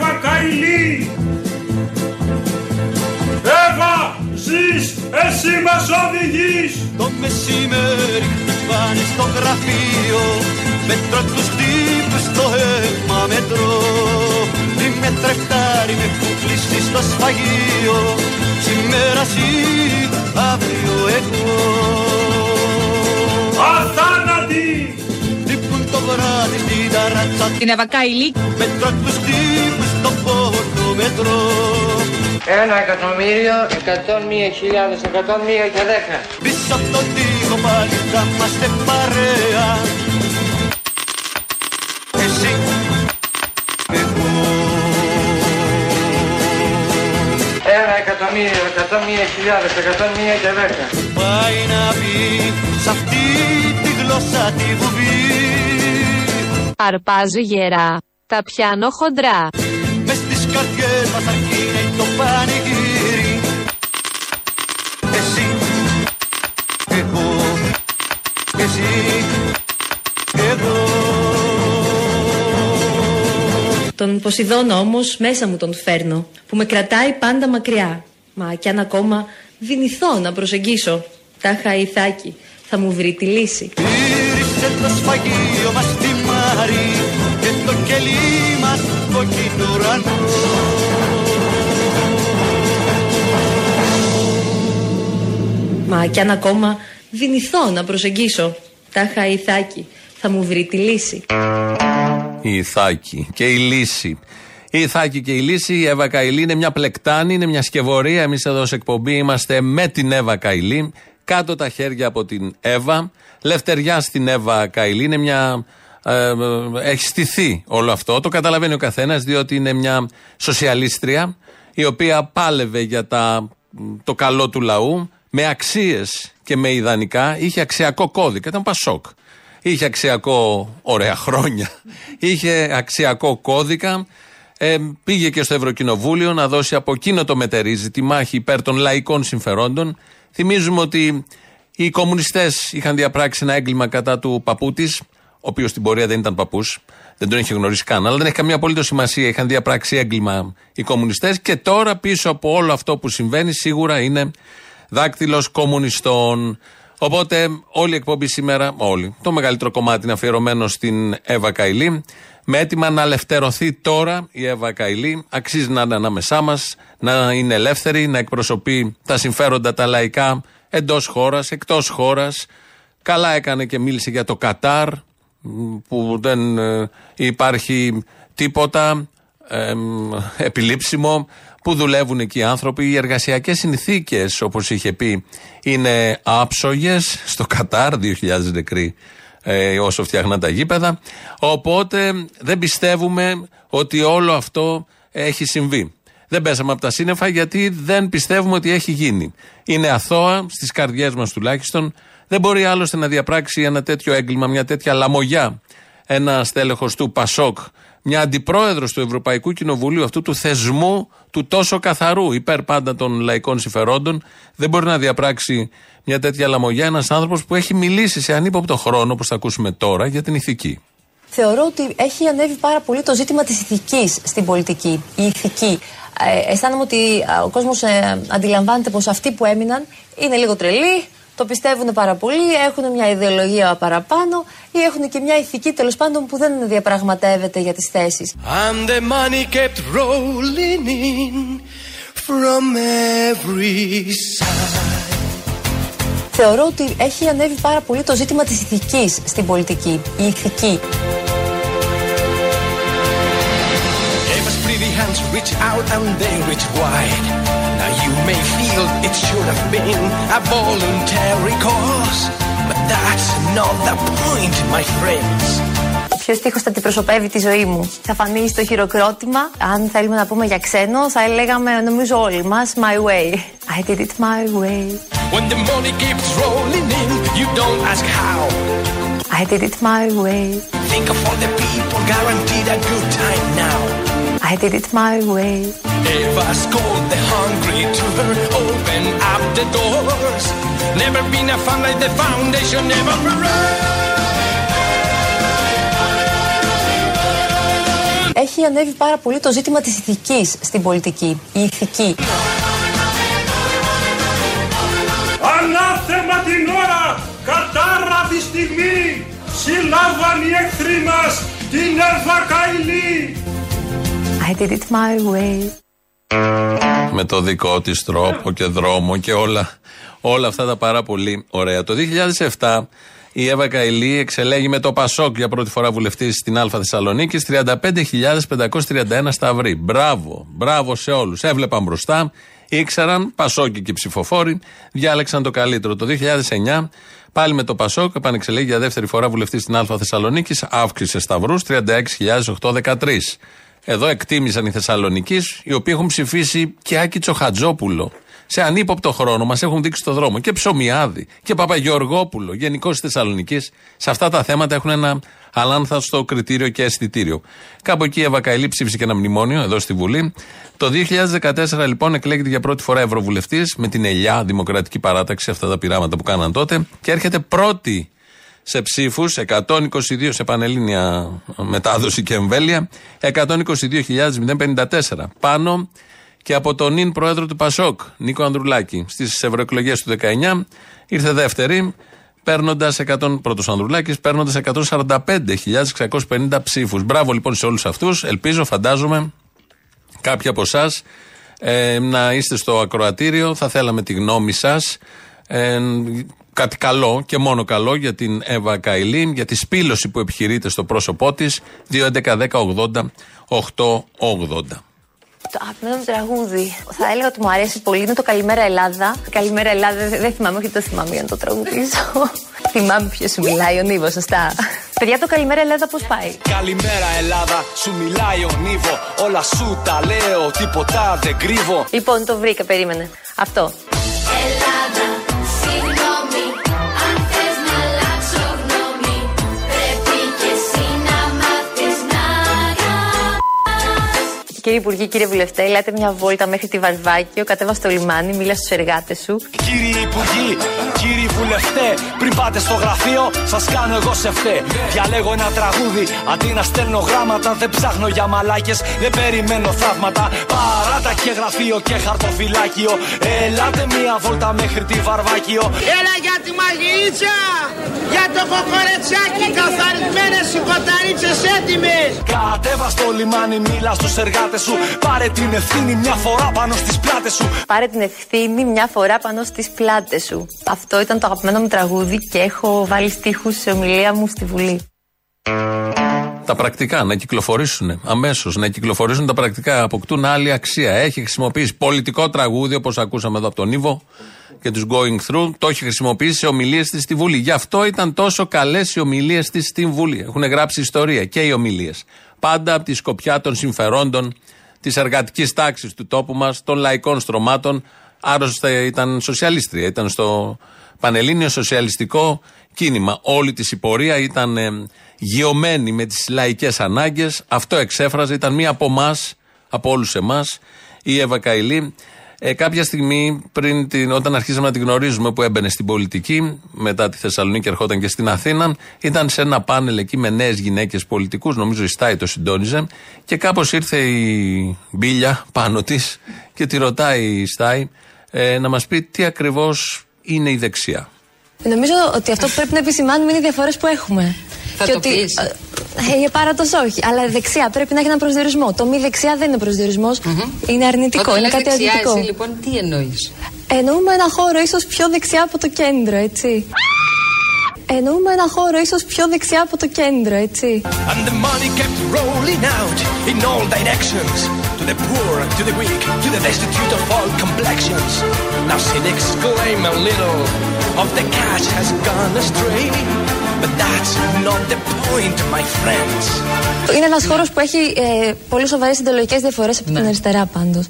Εύα Καηλή. Εύα, ζεις, εσύ μας οδηγείς. Το μεσημέρι χτυπάνε στο γραφείο Μέτρα τους τύπους στο αίμα μετρό Τι με τρεχτάρει με έχουν κλείσει στο σφαγείο Σήμερα εσύ, αύριο εγώ Αθάνατη. Λείπουν το βράδυ στην ταράτσα Την Εύα Καηλή. Μέτρα τους τύπους στο πόρτο μετρό Ένα εκατομμύριο, εκατόν μία χιλιάδες, εκατόν μία και δέκα. Πίσω από τον τοίχο πάλι θα είμαστε παρέα Εσύ Εγώ Ένα εκατομμύριο, εκατόν μία χιλιάδες, εκατόν μία και δέκα. Πάει να πει σ' αυτή τη γλώσσα τη βουβή Αρπάζω γερά. Τα πιάνω χοντρά. Πανηγύρι Εσύ Εγώ Εσύ Εγώ Τον Ποσειδώνα όμως μέσα μου τον φέρνω, που με κρατάει πάντα μακριά. Μα κι αν ακόμα δυνηθώ να προσεγγίσω, τάχα ηθάκι θα μου βρει τη λύση. Γύρισε το σφαγείο μας στη Μάρη Και το κελί μας κόκκινο Μα κι αν ακόμα δυνηθώ να προσεγγίσω, τάχα ηθάκι θα μου βρει τη λύση. Η Ιθάκη και η Λύση. Η Ιθάκη και η Λύση, η Εύα Καηλή είναι μια πλεκτάνη, είναι μια σκευωρία. Εμείς εδώ σε εκπομπή είμαστε με την Εύα Καηλή. Κάτω τα χέρια από την Εύα. Λευτεριά στην Εύα Καηλή. Είναι μια. ε, ε, έχει στηθεί όλο αυτό. Το καταλαβαίνει ο καθένας, διότι είναι μια σοσιαλίστρια η οποία πάλευε για τα, το καλό του λαού με αξίες και με ιδανικά. Είχε αξιακό κώδικα. Ήταν Πασόκ. Είχε αξιακό, ωραία χρόνια. Είχε αξιακό κώδικα. Ε, πήγε και στο Ευρωκοινοβούλιο να δώσει από εκείνο το μετερίζει τη μάχη υπέρ των λαϊκών συμφερόντων. Θυμίζουμε ότι οι κομμουνιστές είχαν διαπράξει ένα έγκλημα κατά του παππού της, ο οποίος στην πορεία δεν ήταν παππούς, δεν τον είχε γνωρίσει καν, αλλά δεν έχει καμία απολύτως σημασία. Είχαν διαπράξει έγκλημα οι κομμουνιστές και τώρα πίσω από όλο αυτό που συμβαίνει σίγουρα είναι δάκτυλος κομμουνιστών. Οπότε όλη η εκπομπή σήμερα, όλη, το μεγαλύτερο κομμάτι είναι αφιερωμένο στην Εύα Καηλή. Με έτοιμα να ελευθερωθεί τώρα η Εύα Καηλή. Αξίζει να είναι ανάμεσά μας, να είναι ελεύθερη, να εκπροσωπεί τα συμφέροντα τα λαϊκά εντός χώρας, εκτός χώρας. Καλά έκανε και μίλησε για το Κατάρ, μ, που δεν ε, υπάρχει τίποτα ε, μ, επιλήψιμο, που δουλεύουν εκεί οι άνθρωποι. Οι εργασιακές συνθήκες, όπως είχε πει, είναι άψογες στο Κατάρ, 2.000 νεκροί ε, όσο φτιάχναν τα γήπεδα. Οπότε δεν πιστεύουμε ότι όλο αυτό έχει συμβεί. Δεν πέσαμε από τα σύννεφα γιατί δεν πιστεύουμε ότι έχει γίνει. Είναι αθώα στις καρδιές μας τουλάχιστον. Δεν μπορεί άλλωστε να διαπράξει ένα τέτοιο έγκλημα, μια τέτοια λαμογιά. Ένα στέλεχος του Πασόκ, μια αντιπρόεδρος του Ευρωπαϊκού Κοινοβουλίου, αυτού του θεσμού του τόσο καθαρού, υπέρ πάντα των λαϊκών συμφερόντων, δεν μπορεί να διαπράξει μια τέτοια λαμογιά ένας άνθρωπος που έχει μιλήσει σε ανύποπτο χρόνο, όπως θα ακούσουμε τώρα, για την ηθική. Θεωρώ ότι έχει ανέβει πάρα πολύ το ζήτημα της ηθικής στην πολιτική, η ηθική. Ε, αισθάνομαι ότι α, ο κόσμος ε, αντιλαμβάνεται πως αυτοί που έμειναν είναι λίγο τρελοί, το πιστεύουν πάρα πολύ, έχουν μια ιδεολογία παραπάνω ή έχουν και μια ηθική τέλος πάντων που δεν διαπραγματεύεται για τις θέσεις. And the money kept rolling in from every side. Θεωρώ ότι έχει ανέβει πάρα πολύ το ζήτημα της ηθικής στην πολιτική, η ηθική. Eva's pretty hands reach out and they reach wide. Now you may feel it should have been a voluntary cause, but that's not the point, my friends. Ποιο στίχο θα αντιπροσωπεύει τη ζωή μου. Θα φανεί στο χειροκρότημα. Αν θέλουμε να πούμε για ξένο, θα λέγαμε νομίζω όλοι μα My way. I did it my way. When the money keeps rolling in, you don't ask how. I did it my way. Think of all the people guaranteed a good time now. I did it my way. Eva's called the hungry to her, open up the doors. Never been a fun like the foundation, never Έχει έχει ανέβει πάρα πολύ το ζήτημα της ηθικής στην πολιτική. Η ηθική. Ανάθεμα την ώρα, κατάρα τη στιγμή, συλλάβαν οι εχθροί μας την Εύα Καηλή. I did it my way. με το δικό της τρόπο και δρόμο και όλα, όλα αυτά τα πάρα πολύ ωραία. Το 2007 η Εύα Καηλή εξελέγει με το Πασόκ για πρώτη φορά βουλευτής στην Α Θεσσαλονίκη 35.531 σταυροί. Μπράβο, μπράβο σε όλους. Έβλεπαν μπροστά, ήξεραν, Πασόκοι και ψηφοφόροι, διάλεξαν το καλύτερο. Το 2009 πάλι με το Πασόκ επανεξελέγει για δεύτερη φορά βουλευτής στην Α Θεσσαλονίκης, αύξησε σταυρούς 36.813. Εδώ εκτίμησαν οι Θεσσαλονίκοι, οι οποίοι έχουν ψηφίσει και Άκη Τσοχατζόπουλο. Σε ανύποπτο χρόνο μας έχουν δείξει το δρόμο. Και Ψωμιάδη και Παπαγεωργόπουλο. Γενικώς στη Θεσσαλονίκη σε αυτά τα θέματα έχουν ένα αλάνθαστο κριτήριο και αισθητήριο. Κάπου εκεί η Εύα Καηλή ψήφισε και ένα μνημόνιο εδώ στη Βουλή. Το 2014 λοιπόν εκλέγεται για πρώτη φορά Ευρωβουλευτής με την Ελιά Δημοκρατική Παράταξη, αυτά τα πειράματα που κάναν τότε. Και έρχεται πρώτη σε ψήφους, 122 σε πανελλήνια μετάδοση και εμβέλεια, 122.054. Πάνω και από τον νυν πρόεδρο του Πασόκ, Νίκο Ανδρουλάκη. Στις ευρωεκλογές του 19 ήρθε δεύτερη, παίρνοντας 100, πρώτος Ανδρουλάκης, παίρνοντας 145.650 ψήφους. Μπράβο λοιπόν σε όλους αυτούς. Ελπίζω, φαντάζομαι, κάποιοι από εσάς ε, να είστε στο ακροατήριο. Θα θέλαμε τη γνώμη σας. Ε, κάτι καλό και μόνο καλό για την Εύα Καηλή, για τη σπήλωση που επιχειρείται στο πρόσωπό της. 2.11.10.80.880. Το αγαπημένο μου τραγούδι. Θα έλεγα ότι μου αρέσει πολύ. Είναι το Καλημέρα Ελλάδα. Καλημέρα Ελλάδα, δεν δεν θυμάμαι, όχι το θυμάμαι για να το τραγουδήσω. θυμάμαι ποιος σου μιλάει, ο Νίβος, σωστά. Παιδιά, το Καλημέρα Ελλάδα πώς πάει; Καλημέρα Ελλάδα, σου μιλάει ο Νίβο Όλα σου τα λέω, τίποτα δεν κρύβω Λοιπόν, το βρήκα, περίμενε. Αυτό. Κύριε Υπουργή, κύριε Βουλευτέ, ελάτε μια βόλτα μέχρι τη Βαρβάκιο, κατέβα στο λιμάνι, μίλα στους εργάτες σου. Κύριοι Υπουργοί, κύριοι Βουλευτέ Πριν πάτε στο γραφείο, σας κάνω εγώ σε φταί Διαλέγω ένα τραγούδι, αντί να στέλνω γράμματα Δεν ψάχνω για μαλάκες, δεν περιμένω θαύματα Παράτα και γραφείο και χαρτοφυλάκιο Ελάτε μια βόλτα μέχρι τη Βαρβάκιο Έλα για τη μαγειρίτσα, για το κοκορετσάκι, καθαρισμένες οι κοταρίτσες έτοιμες. Κατέβα στο λιμάνι, μίλα στους εργάτες σου Πάρε την ευθύνη μια φορά πάνω στις πλάτες σου Πάρε την ευθύνη μια φορά πάνω στις πλάτες σου. Αυτό ήταν το αγαπημένο μου τραγούδι και έχω βάλει στίχους σε ομιλία μου στη Βουλή. Τα πρακτικά να κυκλοφορήσουν αμέσως, να κυκλοφορήσουν τα πρακτικά, αποκτούν άλλη αξία. Έχει χρησιμοποιήσει πολιτικό τραγούδι, όπως ακούσαμε εδώ από τον Ήβο και τους Going Through, το έχει χρησιμοποιήσει σε ομιλίες της στη Βουλή. Γι' αυτό ήταν τόσο καλές οι ομιλίες της στην Βουλή. Έχουν γράψει ιστορία και οι ομιλίες. Πάντα από τη σκοπιά των συμφερόντων της εργατικής τάξης του τόπου μας, των λαϊκών στρωμάτων. Άρρωστα ήταν σοσιαλίστρια, ήταν στο Πανελλήνιο Σοσιαλιστικό Κίνημα. Όλη της η πορεία ήταν ε, γεωμένη με τις λαϊκές ανάγκες. Αυτό εξέφραζε, ήταν μία από εμάς, από όλους εμάς, η Εύα Καηλή. Ε, κάποια στιγμή, πριν την, όταν αρχίσαμε να την γνωρίζουμε, που έμπαινε στην πολιτική, μετά τη Θεσσαλονίκη ερχόταν και στην Αθήνα, ήταν σε ένα πάνελ εκεί με νέες γυναίκες πολιτικούς, νομίζω η Στάι το συντόνιζε, και κάπως ήρθε η Μπίλια πάνω της και τη ρωτάει η Στάι ε, να μας πει τι ακριβώς είναι η δεξιά. Νομίζω ότι αυτό που πρέπει να επισημάνουμε είναι οι διαφορές που έχουμε. Θα και το ότι, πεις. ε, ε, παράτος όχι. Αλλά δεξιά πρέπει να έχει έναν προσδιορισμό. Το μη δεξιά δεν είναι προσδιορισμός, Είναι αρνητικό. Όταν είναι λες κάτι δεξιά, αρνητικό. εσύ λοιπόν τι εννοείς; Εννοούμε ένα χώρο ίσως πιο δεξιά από το κέντρο, έτσι. Εννοούμε ένα χώρο ίσως πιο δεξιά από το κέντρο, έτσι. And the money kept rolling out in all directions To the poor, to the weak, to the destitute of all complexions Now cynics claim a little of the cash has gone astray But that's not the point, my friends Είναι ένας χώρος που έχει ε, πολύ σοβαρές ιδεολογικές διαφορές από την αριστερά, πάντως.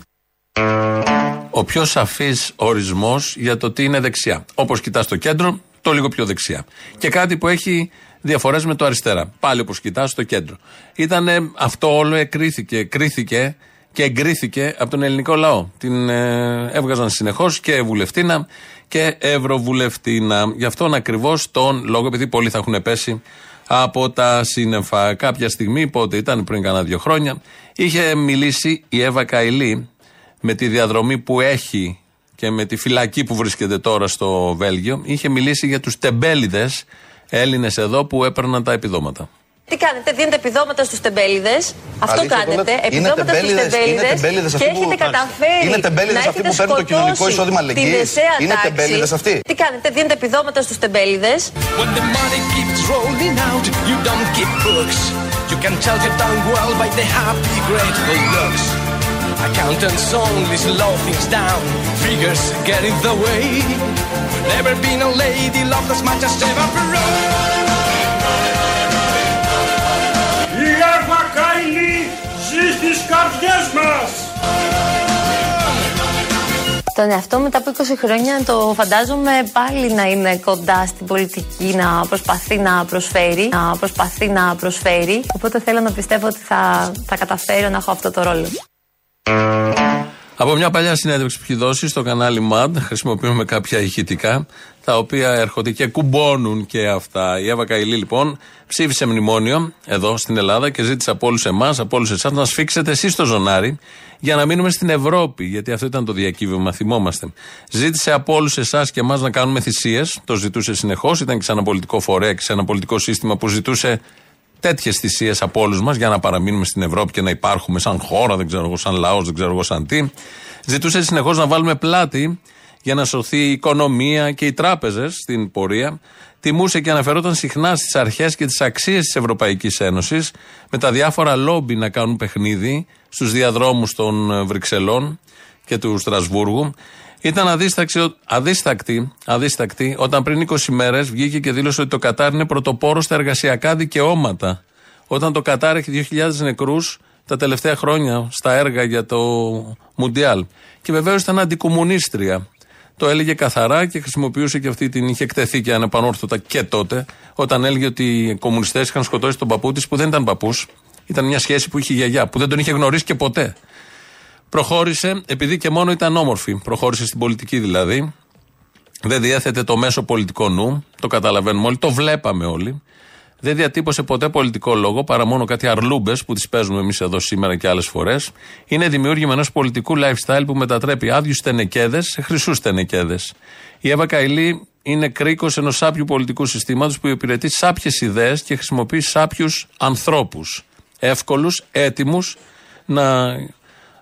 ο πιο σαφής ορισμός για το τι είναι δεξιά. Όπως κοιτάς το κέντρο, το λίγο πιο δεξιά. Και κάτι που έχει διαφορές με το αριστερά. Πάλι όπως κοιτάς το κέντρο. Ήταν αυτό όλο εκρίθηκε, κρίθηκε και εγκρίθηκε από τον ελληνικό λαό. Την ε, έβγαζαν συνεχώς και βουλευτήνα και ευρωβουλευτήνα. Γι' αυτόν ακριβώς τον λόγο, επειδή πολλοί θα έχουν πέσει από τα σύννεφα. Κάποια στιγμή, πότε ήταν πριν κανένα δύο χρόνια, είχε μιλήσει η Εύα Καηλή με τη διαδρομή που έχει και με τη φυλακή που βρίσκεται τώρα στο Βέλγιο. Είχε μιλήσει για τους τεμπέληδες Έλληνες εδώ που έπαιρναν τα επιδόματα. Τι κάνετε, δίνετε επιδόματα στους τεμπέληδες; Αυτό Αλήθεια το κάνετε. λέτε. Είναι Επιδόματα στους τεμπέληδες- είναι τεμπέληδες. τεμπέληδες Και αυτοί που- έχετε καταφέρει. Είναι τεμπέληδες να αυτοί έχετε που παίρνουν το κοινωνικό σκοτώσει εισόδημα αλληλεγγύης. τη δεσαία Είναι τάξη. τεμπέληδες αυτοί. Τι κάνετε, δίνετε επιδόματα στους τεμπέληδες; When the money keeps rolling out, you don't keep books. You can tell your tongue well by the happy, grateful looks. Accountants only slow things down, figures get in the way. Never been a lady loved as much as Eva Perón. Μας. Τον εαυτό μετά από 20 χρόνια το φαντάζομαι πάλι να είναι κοντά στην πολιτική, να προσπαθεί να προσφέρει, να προσπαθεί να προσφέρει. Οπότε θέλω να πιστεύω ότι θα, θα καταφέρω να έχω αυτό το ρόλο. Από μια παλιά συνέντευξη που έχει δώσει στο κανάλι MAD, χρησιμοποιούμε κάποια ηχητικά, τα οποία έρχονται και κουμπώνουν και αυτά. Η Εύα Καηλή, λοιπόν, ψήφισε μνημόνιο εδώ στην Ελλάδα και ζήτησε από όλους εμάς, από όλους εσάς, να σφίξετε εσείς το ζωνάρι για να μείνουμε στην Ευρώπη. Γιατί αυτό ήταν το διακύβευμα, θυμόμαστε. Ζήτησε από όλους εσάς και εμάς να κάνουμε θυσίες. Το ζητούσε συνεχώς. Ήταν και σε ένα πολιτικό φορέα και σε ένα πολιτικό σύστημα που ζητούσε τέτοιες θυσίες από όλους μας για να παραμείνουμε στην Ευρώπη και να υπάρχουμε σαν χώρα, δεν ξέρω εγώ, σαν λαός, δεν ξέρω εγώ σαν τι. Ζητούσε συνεχώς να βάλουμε πλάτη για να σωθεί η οικονομία και οι τράπεζες στην πορεία. Τιμούσε και αναφερόταν συχνά στις αρχές και τις αξίες της Ευρωπαϊκής Ένωσης με τα διάφορα λόμπι να κάνουν παιχνίδι στους διαδρόμους των ε, Βρυξελών και του Στρασβούργου. Ήταν αδίστακτη, αδίστακτη, αδίστακτη όταν πριν 20 μέρες βγήκε και δήλωσε ότι το Κατάρ είναι πρωτοπόρος στα εργασιακά δικαιώματα. Όταν το Κατάρ έχει 2.000 νεκρούς τα τελευταία χρόνια στα έργα για το Μουντιάλ. Και βεβαίως ήταν αντικομουνίστρια. Το έλεγε καθαρά και χρησιμοποιούσε και αυτή την. είχε εκτεθεί και ανεπανόρθωτα και τότε, όταν έλεγε ότι οι κομμουνιστές είχαν σκοτώσει τον παππού της που δεν ήταν παππούς. Ήταν μια σχέση που είχε η γιαγιά, που δεν τον είχε γνωρίσει και ποτέ. Προχώρησε, επειδή και μόνο ήταν όμορφη. Προχώρησε στην πολιτική δηλαδή. Δεν διέθετε το μέσο πολιτικό νου. Το καταλαβαίνουμε όλοι. Το βλέπαμε όλοι. Δεν διατύπωσε ποτέ πολιτικό λόγο παρά μόνο κάτι αρλούμπες που τις παίζουμε εμείς εδώ σήμερα και άλλες φορές. Είναι δημιούργημα ενός πολιτικού lifestyle που μετατρέπει άδειους στενεκέδες σε χρυσούς στενεκέδες. Η Εύα Καηλή είναι κρίκος ενός σάπιου πολιτικού συστήματος που υπηρετεί σάπιες ιδέες και χρησιμοποιεί σάπιους ανθρώπους. Εύκολους, έτοιμους να ε,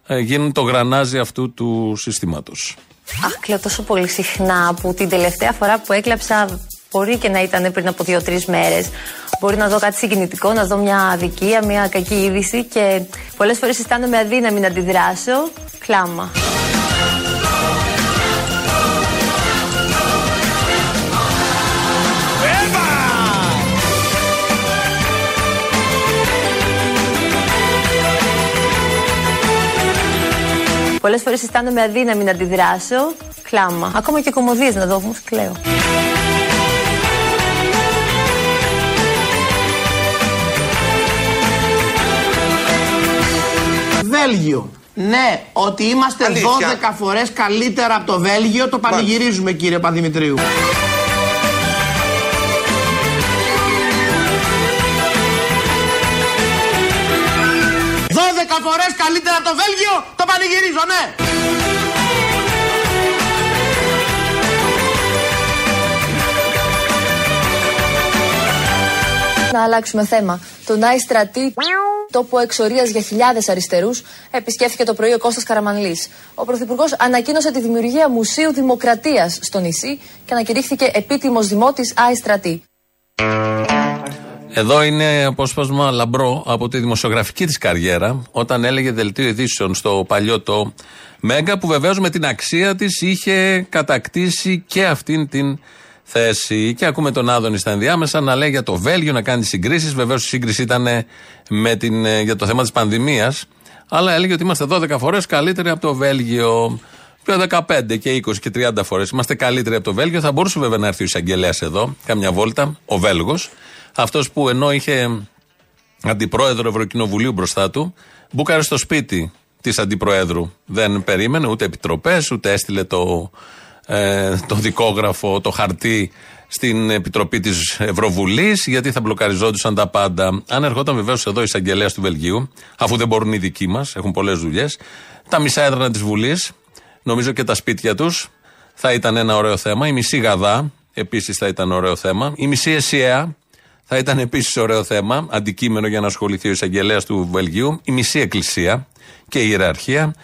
γίνουν το γρανάζι αυτού του συστήματος. Αχ, κλαίω τόσο πολύ συχνά που την τελευταία φορά που έκλαψα μπορεί και να ήταν πριν από δύο-τρεις μέρες. Μπορεί να δω κάτι συγκινητικό, να δω μια αδικία, μια κακή είδηση και πολλές φορές αισθάνομαι αδύναμη να αντιδράσω. Κλάμα. Πολλές φορές αισθάνομαι αδύναμη να αντιδράσω. Κλάμα. Ακόμα και κομμωδίες να δω, όμως κλαίω. Βέλγιο. Ναι, ότι είμαστε Αλήθεια. 12 φορές καλύτερα από το Βέλγιο, το πανηγυρίζουμε κύριε Παδημητρίου. Καλύτερα από το Βέλγιο, το πανηγυρίζω, ναι. Να αλλάξουμε θέμα. Τον Άι Στρατή, τόπο εξορίας για χιλιάδες αριστερούς, επισκέφθηκε το πρωί ο Κώστας Καραμανλής. Ο Πρωθυπουργός ανακοίνωσε τη δημιουργία Μουσείου Δημοκρατίας στο νησί και ανακηρύχθηκε επίτιμος δημότης Άι Στρατή. Εδώ είναι απόσπασμα λαμπρό από τη δημοσιογραφική της καριέρα, όταν έλεγε δελτίο ειδήσεων στο παλιό το Μέγκα, που βεβαίως με την αξία της είχε κατακτήσει και αυτήν την θέση. Και ακούμε τον Άδωνη στα ενδιάμεσα να λέει για το Βέλγιο, να κάνει συγκρίσεις. Βεβαίως η σύγκριση ήταν με την, ε, για το θέμα της πανδημίας. Αλλά έλεγε ότι είμαστε 12 φορές καλύτεροι από το Βέλγιο. Πιο 15 και 20 και 30 φορές. Είμαστε καλύτεροι από το Βέλγιο. Θα μπορούσε βέβαια να έρθει ο εισαγγελέας εδώ, καμιά βόλτα, ο Βέλγος. Αυτός που ενώ είχε αντιπρόεδρο Ευρωκοινοβουλίου μπροστά του, μπούκαρε στο σπίτι της αντιπροέδρου. Δεν περίμενε ούτε επιτροπές, ούτε έστειλε το ε, το δικόγραφο, το χαρτί στην Επιτροπή της Ευρωβουλής, γιατί θα μπλοκαριζόντουσαν τα πάντα. Αν ερχόταν βεβαίως εδώ η εισαγγελέα του Βελγίου, αφού δεν μπορούν οι δικοί μας, έχουν πολλές δουλειές, τα μισά έδρανα της Βουλής, νομίζω και τα σπίτια τους, θα ήταν ένα ωραίο θέμα. Η μισή Γαδά, επίσης θα ήταν ωραίο θέμα. Η μισή ΕΣΥΑ, θα ήταν επίσης ωραίο θέμα, αντικείμενο για να ασχοληθεί ο εισαγγελέας του Βελγίου. Η μισή Εκκλησία και η ιεραρχία.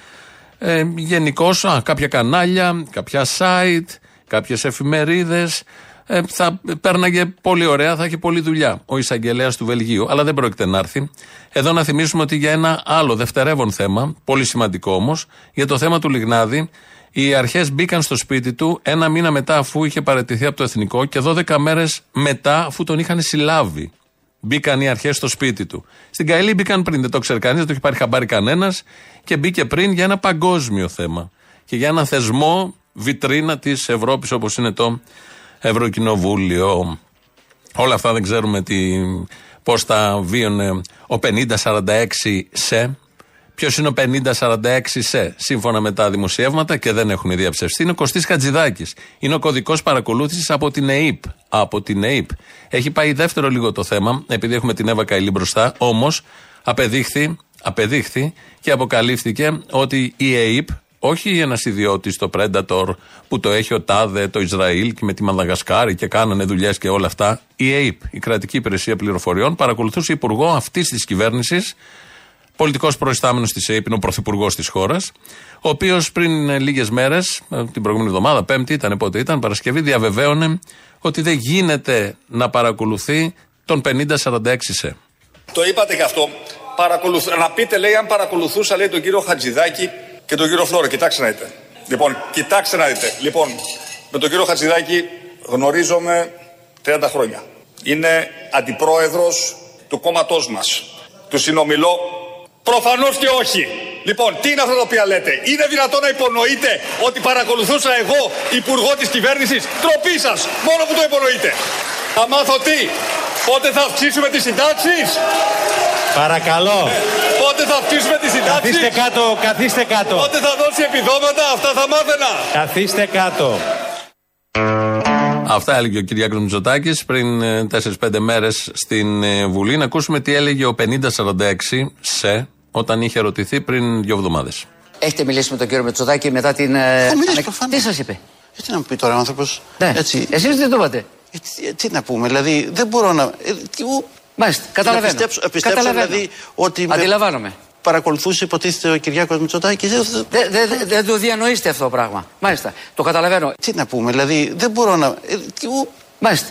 Ε, Γενικώς, κάποια κανάλια, κάποια site, κάποιες εφημερίδες. Ε, θα πέρναγε πολύ ωραία, θα είχε πολλή δουλειά ο εισαγγελέας του Βελγίου. Αλλά δεν πρόκειται να έρθει. Εδώ να θυμίσουμε ότι για ένα άλλο δευτερεύον θέμα, πολύ σημαντικό όμως, για το θέμα του Λιγνάδη, οι αρχές μπήκαν στο σπίτι του ένα μήνα μετά αφού είχε παραιτηθεί από το Εθνικό και 12 μέρες μετά αφού τον είχαν συλλάβει. Μπήκαν οι αρχές στο σπίτι του. Στην Καηλή μπήκαν πριν, δεν το ξέρει κανείς, δεν το έχει πάρει χαμπάρι κανένας και μπήκε πριν για ένα παγκόσμιο θέμα. Και για ένα θεσμό βιτρίνα της Ευρώπης όπως είναι το Ευρωκοινοβούλιο. Όλα αυτά δεν ξέρουμε τι, πώς τα βίωνε ο 5046 σε. Ποιος είναι ο 5046 σε, σύμφωνα με τα δημοσιεύματα και δεν έχουν διαψευστεί, είναι ο Κωστής Χατζηδάκης. Είναι ο κωδικός παρακολούθησης από την ΕΕΠ. Από την ΕΕΠ. Έχει πάει δεύτερο λίγο το θέμα, επειδή έχουμε την Εύα Καηλή μπροστά, όμως απεδείχθη, απεδείχθη και αποκαλύφθηκε ότι η ΕΕΠ, όχι ένας ιδιώτης στο Predator που το έχει ο Τάδε, το Ισραήλ και με τη Μαδαγασκάρη και κάνανε δουλειές και όλα αυτά. Η ΕΕΠ, η Κρατική Υπηρεσία Πληροφοριών, παρακολουθούσε υπουργό αυτής της κυβέρνησης, πολιτικός προϊστάμενος της ΕΕΠ, είναι ο πρωθυπουργός της χώρας, ο οποίος πριν λίγες μέρες, την προηγούμενη εβδομάδα, Πέμπτη ήταν, πότε ήταν, Παρασκευή, διαβεβαίωνε ότι δεν γίνεται να παρακολουθεί τον 5046 σε. Το είπατε και αυτό. Παρακολουθ... Να πείτε, λέει, αν παρακολουθούσα, λέει, τον κύριο Χατζηδάκη και τον κύριο Φλόρο. Κοιτάξτε να δείτε. Λοιπόν, κοιτάξτε να δείτε. Λοιπόν, με τον κύριο Χατζηδάκη γνωρίζομαι 30 χρόνια. Είναι αντιπρόεδρος του κόμματός μας. Του συνομιλώ. Προφανώς και όχι. Λοιπόν, τι είναι αυτά τα οποία λέτε; Είναι δυνατόν να υπονοείτε ότι παρακολουθούσα εγώ υπουργό της κυβέρνησης; Τροπή σας. Μόνο που το υπονοείτε. Θα μάθω τι. Πότε θα αυξήσουμε τις συντάξεις; Παρακαλώ. Πότε θα αυξήσουμε τις συντάξεις; Καθίστε κάτω, καθίστε κάτω. Πότε θα δώσει επιδόματα; Αυτά θα μάθαινα. Καθίστε κάτω. Αυτά έλεγε ο Κυριάκος Μητσοτάκης πριν 4-5 μέρες στην ε, Βουλή. Να ακούσουμε τι έλεγε ο 5046 σε όταν είχε ερωτηθεί πριν δύο εβδομάδες. Έχετε μιλήσει με τον κύριο Μετσοδάκη μετά την. ε, Έχω μιλήσει ανεκ- προφανώς. Τι σας είπε; Ε, τι να μου πει τώρα ο άνθρωπος. Ναι. Έτσι. Εσείς δεν το είπατε; Ε, τι, τι να πούμε, δηλαδή δεν μπορώ να. Ε, τι, ου- Μάλιστα, καταλαβαίνω. Να πιστέψω, πιστέψω Καταλαβαίνω. δηλαδή ότι. με Αντιλαμβάνομαι. Παρακολουθούσε υποτίθεται ο Κυριάκος Μητσοτάκης. Ε, δε- Δεν δε, δε, δεν το διανοείστε αυτό το πράγμα. Μάλιστα. Το καταλαβαίνω. Τι να πούμε, δηλαδή δεν μπορώ να. Ε, τι, ου- Μάλιστα.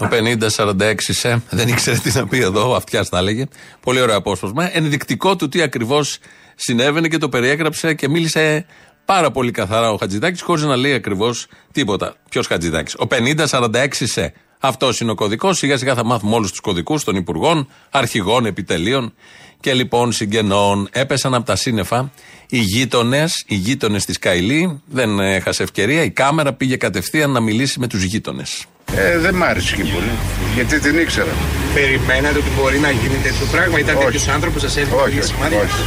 Ο 50-46 σε, δεν ήξερε τι να πει εδώ, αυτιάς τα έλεγε. Πολύ ωραίο απόσπασμα. Ενδεικτικό του τι ακριβώς συνέβαινε και το περιέγραψε και μίλησε πάρα πολύ καθαρά ο Χατζηδάκης, χωρίς να λέει ακριβώς τίποτα. Ποιος Χατζηδάκης; Ο 50-46 σε. Αυτός είναι ο κωδικός. Σιγά σιγά θα μάθουμε όλους τους κωδικούς των υπουργών, αρχηγών, επιτελείων και λοιπόν συγγενών. Έπεσαν από τα σύννεφα οι γείτονες, οι γείτονες της Καηλή. Δεν έχασε ευκαιρία. Η κάμερα πήγε κατευθείαν να μιλήσει με τους γείτονες. Ε, δεν μ' άρεσε και πολύ. Γιατί την ήξερα. Περιμένατε ότι μπορεί να γίνει τέτοιο πράγμα, ήταν Όχι. τέτοιος άνθρωπος, σας έδινε Όχι, τέτοια όχι, σημάδια; όχι.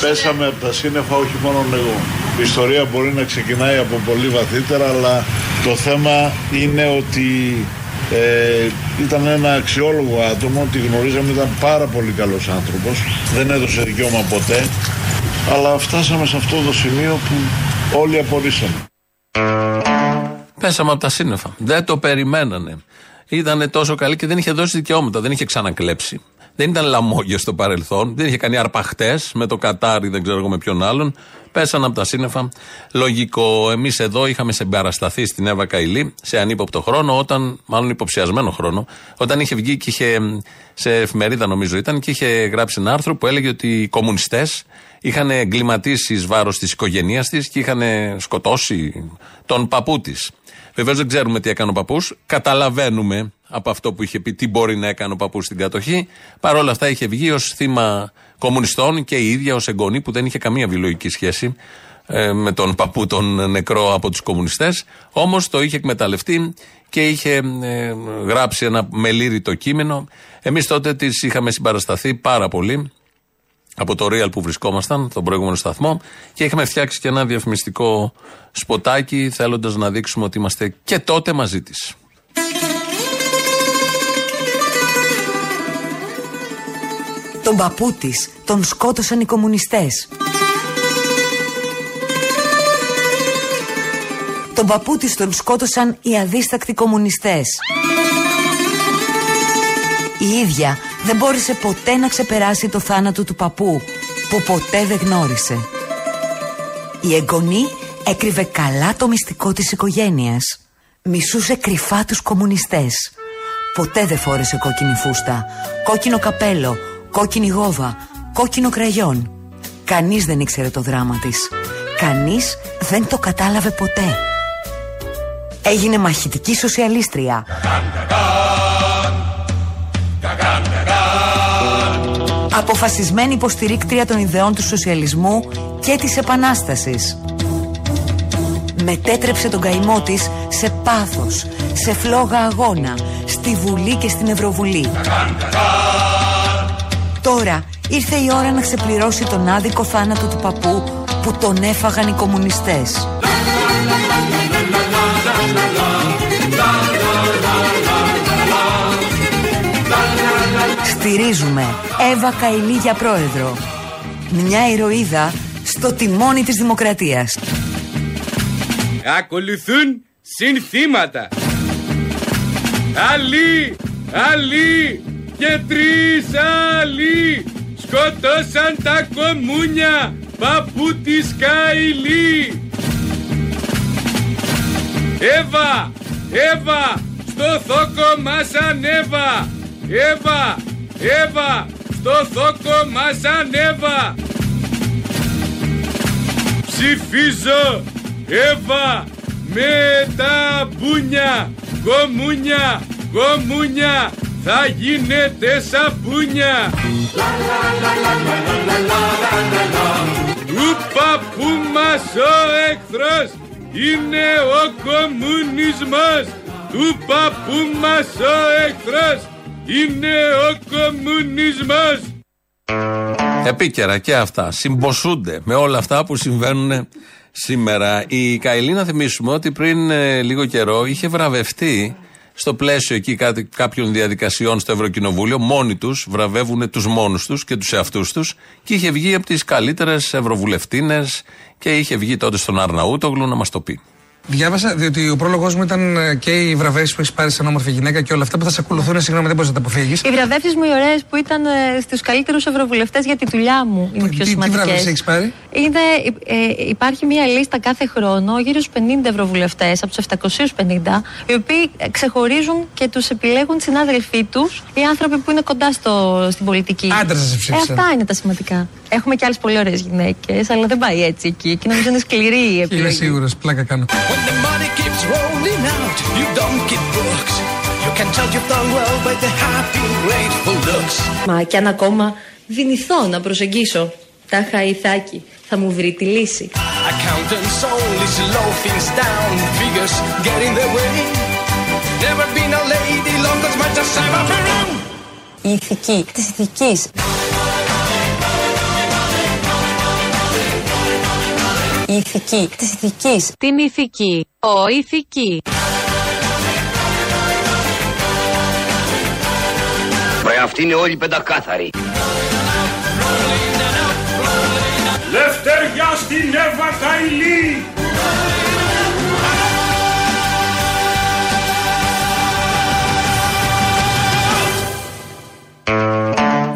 Πέσαμε από τα σύννεφα όχι μόνο εγώ. Η ιστορία μπορεί να ξεκινάει από πολύ βαθύτερα, αλλά το θέμα είναι ότι ε, ήταν ένα αξιόλογο άτομο, τη γνωρίζαμε, ήταν πάρα πολύ καλός άνθρωπος, δεν έδωσε δικαίωμα ποτέ, αλλά φτάσαμε σε αυτό το σημείο που όλοι απορρίσαμε. Πέσαμε από τα σύννεφα. Δεν το περιμένανε. Ήταν τόσο καλή και δεν είχε δώσει δικαιώματα, δεν είχε ξανακλέψει. Δεν ήταν λαμόγια στο παρελθόν, δεν είχε κάνει αρπαχτές με το Κατάρι, δεν ξέρω εγώ με ποιον άλλον. Πέσαν από τα σύννεφα. Λογικό. Εμείς εδώ είχαμε συμπαρασταθεί στην Εύα Καηλή σε ανύποπτο χρόνο, όταν, μάλλον υποψιασμένο χρόνο, όταν είχε βγει και είχε, σε εφημερίδα νομίζω ήταν, και είχε γράψει ένα άρθρο που έλεγε ότι οι κομμουνιστές είχαν εγκληματίσει εις βάρος της οικογένειας της και είχαν σκοτώσει τον παππού της. Βεβαίως δεν ξέρουμε τι έκανε ο παππούς. Καταλαβαίνουμε από αυτό που είχε πει τι μπορεί να έκανε ο παππούς στην κατοχή. Παρ' όλα αυτά είχε βγει ως θύμα κομμουνιστών και η ίδια ως εγγονή που δεν είχε καμία βιολογική σχέση ε, με τον παππού τον νεκρό από τους κομμουνιστές. Όμως το είχε εκμεταλλευτεί και είχε ε, γράψει ένα μελήρητο κείμενο. Εμείς τότε τη είχαμε συμπαρασταθεί πάρα πολύ. από το Real που βρισκόμασταν, τον προηγούμενο σταθμό, και είχαμε φτιάξει και ένα διαφημιστικό σποτάκι, θέλοντας να δείξουμε ότι είμαστε και τότε μαζί της. Τον παππού της τον σκότωσαν οι κομμουνιστές. Τον παππού της τον σκότωσαν οι αδίστακτοι κομμουνιστές. Η ίδια δεν μπόρεσε ποτέ να ξεπεράσει το θάνατο του παππού που ποτέ δεν γνώρισε. Η εγγονή έκρυβε καλά το μυστικό της οικογένειας. Μισούσε κρυφά τους κομμουνιστές. Ποτέ δεν φόρεσε κόκκινη φούστα, κόκκινο καπέλο, κόκκινη γόβα, κόκκινο κραγιόν. Κανείς δεν ήξερε το δράμα της. Κανείς δεν το κατάλαβε ποτέ. Έγινε μαχητική σοσιαλίστρια. Αποφασισμένη υποστηρίκτρια των ιδεών του σοσιαλισμού και της επανάστασης. Μετέτρεψε τον καημό της σε πάθος, σε φλόγα αγώνα, στη Βουλή και στην Ευρωβουλή. Τώρα ήρθε η ώρα να ξεπληρώσει τον άδικο θάνατο του παππού που τον έφαγαν οι κομμουνιστές. Στηρίζουμε Εύα Καηλή για πρόεδρο. Μια ηρωίδα στο τιμόνι της δημοκρατίας. Ακολουθούν συνθήματα. Άλλοι, άλλοι και τρεις άλλοι σκοτώσαν τα κομμούνια παππού της Καηλή. Εύα, Εύα, στο θόκο μας ανέβα. Εύα, Εύα, στο θόκο μας ανέβα. Ψηφίζω, Εύα, με τα μπούνια, κομμούνια, κομμούνια, θα γίνετε σαπούνια. Του παππού μας ο εχθρός είναι ο κομμουνισμός. Του παππού μας ο εχθρός είναι ο κομμουνισμός. Επίκαιρα και αυτά. Συμποσούνται με όλα αυτά που συμβαίνουν σήμερα. Η Καηλή, να θυμίσουμε ότι πριν ε, λίγο καιρό είχε βραβευτεί στο πλαίσιο εκεί κάτι, κάποιων διαδικασιών στο Ευρωκοινοβούλιο. Μόνοι τους βραβεύουν τους μόνους τους και τους εαυτούς τους και είχε βγει από τις καλύτερες Ευρωβουλευτίνες και είχε βγει τότε στον Αρναούτογλου να μας το πει. Διάβασα, διότι ο πρόλογος μου ήταν ε, και οι βραβεύσεις που έχεις πάρει σαν όμορφη γυναίκα και όλα αυτά που θα σε ακολουθούν. Συγγνώμη, δεν μπορείς να τα αποφύγεις. Οι βραβεύσεις μου οι ωραίες που ήταν στους καλύτερους ευρωβουλευτές για τη δουλειά μου είναι οι πιο Τι, τι σημαντικές. βραβεύσεις έχεις πάρει; Είναι, ε, υπάρχει μια λίστα κάθε χρόνο γύρω στους 50 ευρωβουλευτές από τους 750, οι οποίοι ε, ξεχωρίζουν και τους επιλέγουν οι συνάδελφοί τους, οι άνθρωποι που είναι κοντά στο, στην πολιτική. Άντρες σας ε, ψήφισαν. Αυτά είναι τα σημαντικά. Έχουμε και άλλες πολύ ωραίες γυναίκες, αλλά δεν πάει έτσι εκεί. Και νομίζω είναι σκληρή η Είμαι επιλογή. σίγουρος, πλάκα κάνω. The money keeps rolling out. You don't get books. You can tell you've done well by the happy, grateful looks. Μα κι αν ακόμα δυνηθώ να προσεγγίσω τάχα ηθάκι, θα μου βρει τη λύση. Accountants only slow things down. Figures get in the way. Never been a lady long as much as I've been around. Η ηθική της ηθικής. Η ηθική της ηθικής. Την ηθική. Ο ηθική. Βρε αυτοί είναι όλοι πεντακάθαροι. Λευτεριά στην Εύα Καηλή!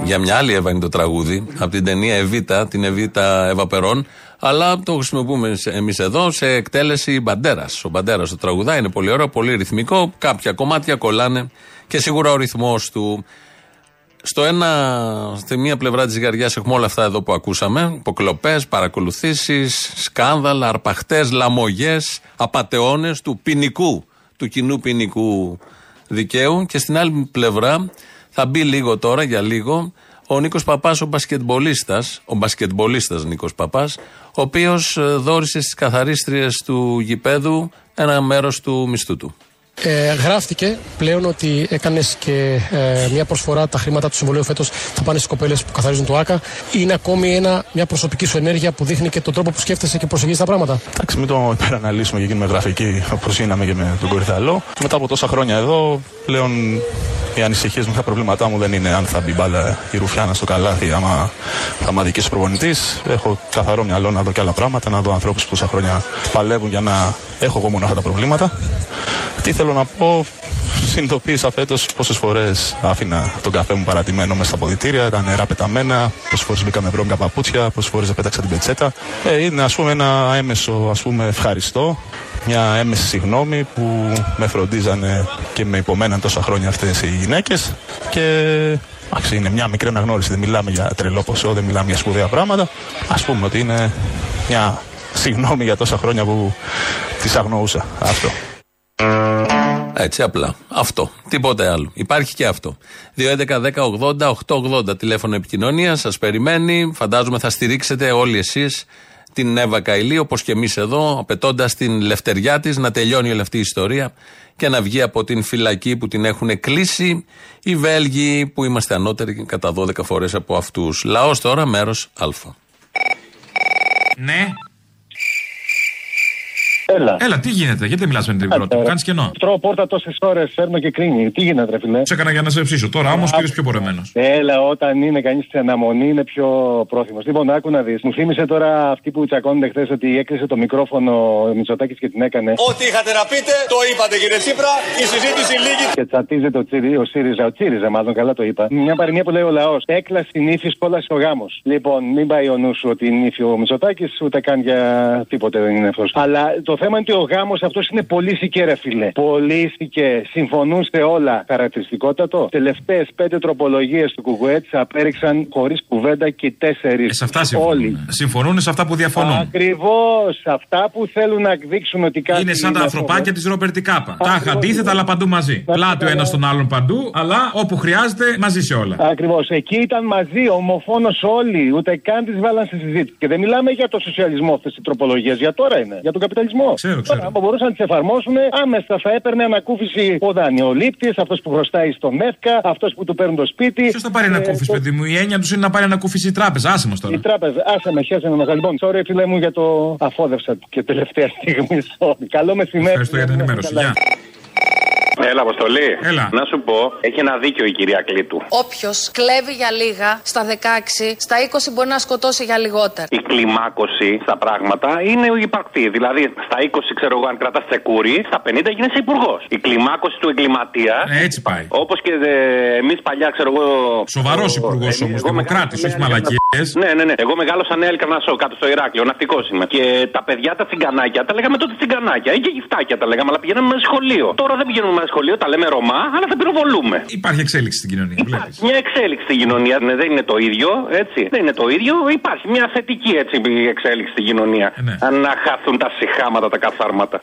Για μια άλλη Εύα είναι το τραγούδι, από την ταινία Εβίτα, την Εβίτα Εύα Περών, αλλά το χρησιμοποιούμε εμείς εδώ σε εκτέλεση Μπαντέρας. Ο Μπαντέρας το τραγουδά, είναι πολύ ωραίο, πολύ ρυθμικό. Κάποια κομμάτια κολλάνε και σίγουρα ο ρυθμός του. Στο ένα, στη μία πλευρά της ζυγαριά έχουμε όλα αυτά εδώ που ακούσαμε. Υποκλοπές, παρακολουθήσεις, σκάνδαλα, αρπαχτές, λαμογές, απαταιώνες του ποινικού, του κοινού ποινικού δικαίου. Και στην άλλη πλευρά θα μπει λίγο τώρα, για λίγο, ο Νίκος Παπάς, ο μπασκετμπολίστας, ο μπασκετμπολίστας Νίκος Παπάς, ο οποίος δόρισε στις καθαρίστριες του γηπέδου ένα μέρος του μισθού του. Ε, γράφτηκε πλέον ότι έκανες και ε, μια προσφορά τα χρήματα του συμβολίου φέτος θα πάνε στις κοπέλες που καθαρίζουν το ΑΚΑ. Είναι ακόμη ένα, μια προσωπική σου ενέργεια που δείχνει και τον τρόπο που σκέφτεσαι και προσεγγίζεις τα πράγματα. Εντάξει, μην το υπεραναλύσουμε και γίνουμε γραφική όπως γίναμε και με τον Κορυθαλό. Και μετά από τόσα χρόνια εδώ, πλέον οι ανησυχίες μου και τα προβλήματά μου δεν είναι αν θα μπει μπάλα η Ρουφιάνα στο καλάθι, άμα θα με αδικήσει ο προπονητής. Έχω καθαρό μυαλό να δω και άλλα πράγματα, να δω ανθρώπους που τόσα χρόνια παλεύουν για να έχω εγώ μόνο αυτά τα προβλήματα. Τι θέλω να πω, συνειδητοποίησα φέτος πόσες φορές άφηνα τον καφέ μου παρατημένο μέσα στα ποδητήρια, τα νερά πεταμένα, πόσες φορές μπήκα με βρώμικα παπούτσια, πόσες φορές πέταξα την πετσέτα. Ε, είναι ας πούμε ένα έμεσο ας πούμε, ευχαριστώ, μια έμεση συγγνώμη που με φροντίζανε και με υπομέναν τόσα χρόνια αυτές οι γυναίκες. Και εντάξει, είναι μια μικρή αναγνώριση. Δεν μιλάμε για τρελό ποσό, δεν μιλάμε για σπουδαία πράγματα. Α πούμε ότι είναι μια συγγνώμη για τόσα χρόνια που τις αγνοούσα. Αυτό. Έτσι απλά. Αυτό. Τίποτε άλλο. Υπάρχει και αυτό. 2.11.10.80.880 τηλέφωνο επικοινωνία. Σας περιμένει. Φαντάζομαι θα στηρίξετε όλοι εσείς την Εύα Καηλή, όπως και εμείς εδώ, απαιτώντας την λευτεριά της να τελειώνει όλη αυτή η ιστορία και να βγει από την φυλακή που την έχουν κλείσει οι Βέλγοι, που είμαστε ανώτεροι κατά 12 φορές από αυτούς. Λαός τώρα, μέρος Α. Ναι. Έλα. Έλα, τι γίνεται, γιατί μιλάς με την πρώτη, κάνεις κενό. Τρώω πόρτα τόσες ώρες, φέρνω και κρίνει. Τι γίνεται, ρε φιλέ. Σε έκανα για να σε ψήσω. Τώρα όμως πήρες πιο πορεμένο. Έλα, όταν είναι κανείς σε αναμονή είναι πιο πρόθυμος. Λοιπόν, άκου να δεις. Μου θύμισε τώρα αυτή που τσακώνεται χθες ότι έκλεισε το μικρόφωνο ο Μητσοτάκης και την έκανε. Ό,τι είχατε να πείτε, το είπατε κύριε Τσίπρα. Η συζήτηση λίγη. Και τσατίζεται ο, Τσίρι, ο ΣΥΡΙΖΑ, ο ΤΣΥΡΙΖΑ μάλλον, καλά το είπα. Μια παροιμία που λέει ο λαός. Έκλαση νύφη, κόλαση ο γάμος. Λοιπόν, μην πάει ο νους σου ότι είναι νύφη ο Μητσοτάκης, ούτε καν για τίποτε δεν είναι αυτό. Αλλά το θέμα είναι ότι ο γάμος αυτός είναι πολύ σικέ, ρε φιλέ. Πολύ σικέ. Συμφωνούν σε όλα. Χαρακτηριστικότατο. Τελευταίες πέντε τροπολογίες του Κουκουέτ απέριξαν χωρίς κουβέντα και τέσσερις. Ε, σε αυτά συμφωνούν. Όλοι. Συμφωνούν σε αυτά που διαφωνούν. Ακριβώς. Αυτά που θέλουν να δείξουν ότι κάτι. Είναι σαν τα ανθρωπάκια της Ρόμπερτη Κάπα. Τα είχα αντίθετα, αλλά παντού μαζί. Πλάτη ο ένα τον άλλον παντού, αλλά όπου χρειάζεται μαζί σε όλα. Ακριβώς. Εκεί ήταν μαζί, ομοφόνος όλοι. Ούτε καν τις βάλαν στη συζήτηση. Και δεν μιλάμε για το σοσιαλισμό αυτές οι τροπολογίες. Για τώρα είναι. Για τον καπιταλισμό. Ξέρω, Τώρα, άμα μπορούσαν να τις εφαρμόσουν, άμεσα θα έπαιρνε ανακούφιση ο δανειολήπτης, αυτός που χρωστάει στον ΕΦΚΑ, αυτός που του παίρνουν το σπίτι. Ποιος θα πάρει ανακούφιση, παιδί μου; Η έννοια τους είναι να πάρει ανακούφιση η τράπεζα. Άσε μας τώρα. Η τράπεζα, άσε με, χέσε με μεγάλο. Λοιπόν, sorry φίλε μου για το αφόδευσα και τελευταία στιγμή. Sorry. Καλό μεσημέρι. Ευχαριστώ για την ενημέρωση. Γεια. Έλα, Αποστολή. Έλα. Να σου πω, έχει ένα δίκιο η κυρία Κλήτου. Όποιος κλέβει για λίγα στα 16, στα 20 μπορεί να σκοτώσει για λιγότερα. Η κλιμάκωση στα πράγματα είναι υπαρκτή. Δηλαδή, στα 20, ξέρω εγώ, αν κρατάς τσεκούρι, στα 50 γίνεσαι υπουργός. Η κλιμάκωση του εγκληματία. Ε, έτσι πάει. Όπως και εμείς παλιά, ξέρω εγώ. Σοβαρός υπουργός εμείς- όμως, εγώ δημοκράτης, μεγάλωσα- όχι μαλακίες. Ναι, ναι, ναι. Εγώ μεγάλωσα νέα Ελκαρνασό κάτω στο Ηράκλειο, ναυτικός είμαι. Και τα παιδιά τα τσιγκανάκια τα λέγαμε τότε τσιγκανάκια ή και γυφτάκια τα λέγαμε, αλλά πηγαίναμε με σχολείο. Τώρα δεν πηγαίνουμε με σχολείο, τα λέμε Ρωμά, αλλά τα πυροβολούμε. Υπάρχει εξέλιξη στην κοινωνία, βλέπεις. Μια εξέλιξη στην κοινωνία ναι, δεν είναι το ίδιο, έτσι. Δεν είναι το ίδιο. Υπάρχει μια θετική έτσι, εξέλιξη στην κοινωνία. Αν να χαθούν τα συχάματα, τα καθάρματα.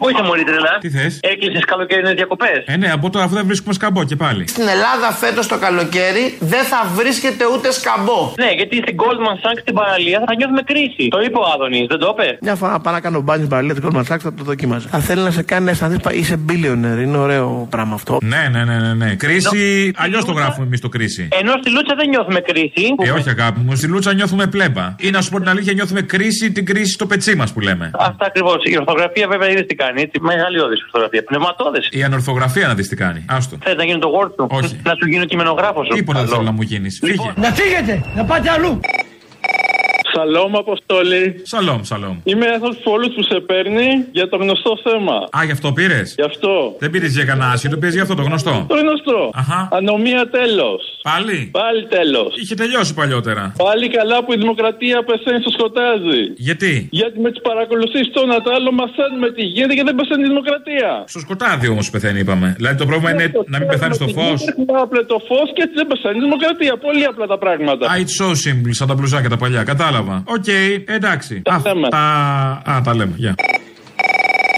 Πού είσαι μόλι τρελά; Τι θες; Έκλεισες καλοκαιρινές διακοπές. Ε, ναι, από τώρα αφού δεν βρίσκουμε σκαμπό και πάλι. Στην Ελλάδα φέτος το καλοκαίρι δεν θα βρίσκεται ούτε σκαμπό. Ναι, γιατί στην Goldman Sachs στην παραλία θα νιώθουμε κρίση. Το είπε ο Άδωνης, δεν το είπε; Μια φορά παρά κάνω μπάνι στην παραλία του Goldman Sachs θα το δοκίμαζα. Θα θέλει να σε κάνει να αισθανθείς πα- είσαι billionaire. Είναι ωραίο πράγμα αυτό. Ναι, ναι, ναι, ναι. ναι. Κρίση, αλλιώς το γράφουμε εμείς το κρίση. Ενώ στη Λούτσα δεν νιώθουμε κρίση. Ε, όχι αγάπη μου, στη Λούτσα νιώθουμε πλέμπα. Ή να σου πω την αλήθεια, νιώθουμε κρίση, την κρίση στο πετσί μας που λέμε. Αυτά ακριβώς. Η ορθογραφία βέβαια είδε τι κάνει. Έτσι. Μεγαλειώδη ορθογραφία. Πνευματώδε. Η ανορθογραφία να δεις τι κάνει. Άστο. Θες να γίνει το word σου; Όχι. Να σου γίνει ο κειμενογράφος σου. Τίποτα δεν θέλω να μου γίνεις. Φύγε. Να φύγετε, να πάτε αλλού. Σαλόμ, Αποστόλη. Σαλόμ, σαλόμ. Είμαι ένας φόλου που σε παίρνει για το γνωστό θέμα. Α, γι' αυτό πήρες; Γι' αυτό. Δεν πήρες για κανένα άσχετο, πήρες για αυτό το γνωστό. Το γνωστό. Αχα. Ανομία τέλος. Πάλι; Πάλι τέλος. Είχε τελειώσει παλιότερα. Πάλι καλά που η δημοκρατία πεθαίνει στο σκοτάδι. Γιατί; Γιατί με τις παρακολουθήσεις των άλλων μαθαίνουμε τι γίνεται και δεν πεθαίνει η δημοκρατία. Στο σκοτάδι όμως πεθαίνει, είπαμε. Δηλαδή το πρόβλημα είναι να μην πεθάνεις στο φως. Απλά το φως και έτσι δεν πεθαίνει η δημοκρατία. Πολύ απλά τα πράγματα. Α, it's so simple, σαν τα μπλουζάκια τα παλιά. Κατάλαβα. Οκ, εντάξει. Τα Αυτά. Α, τα λέμε. Γεια.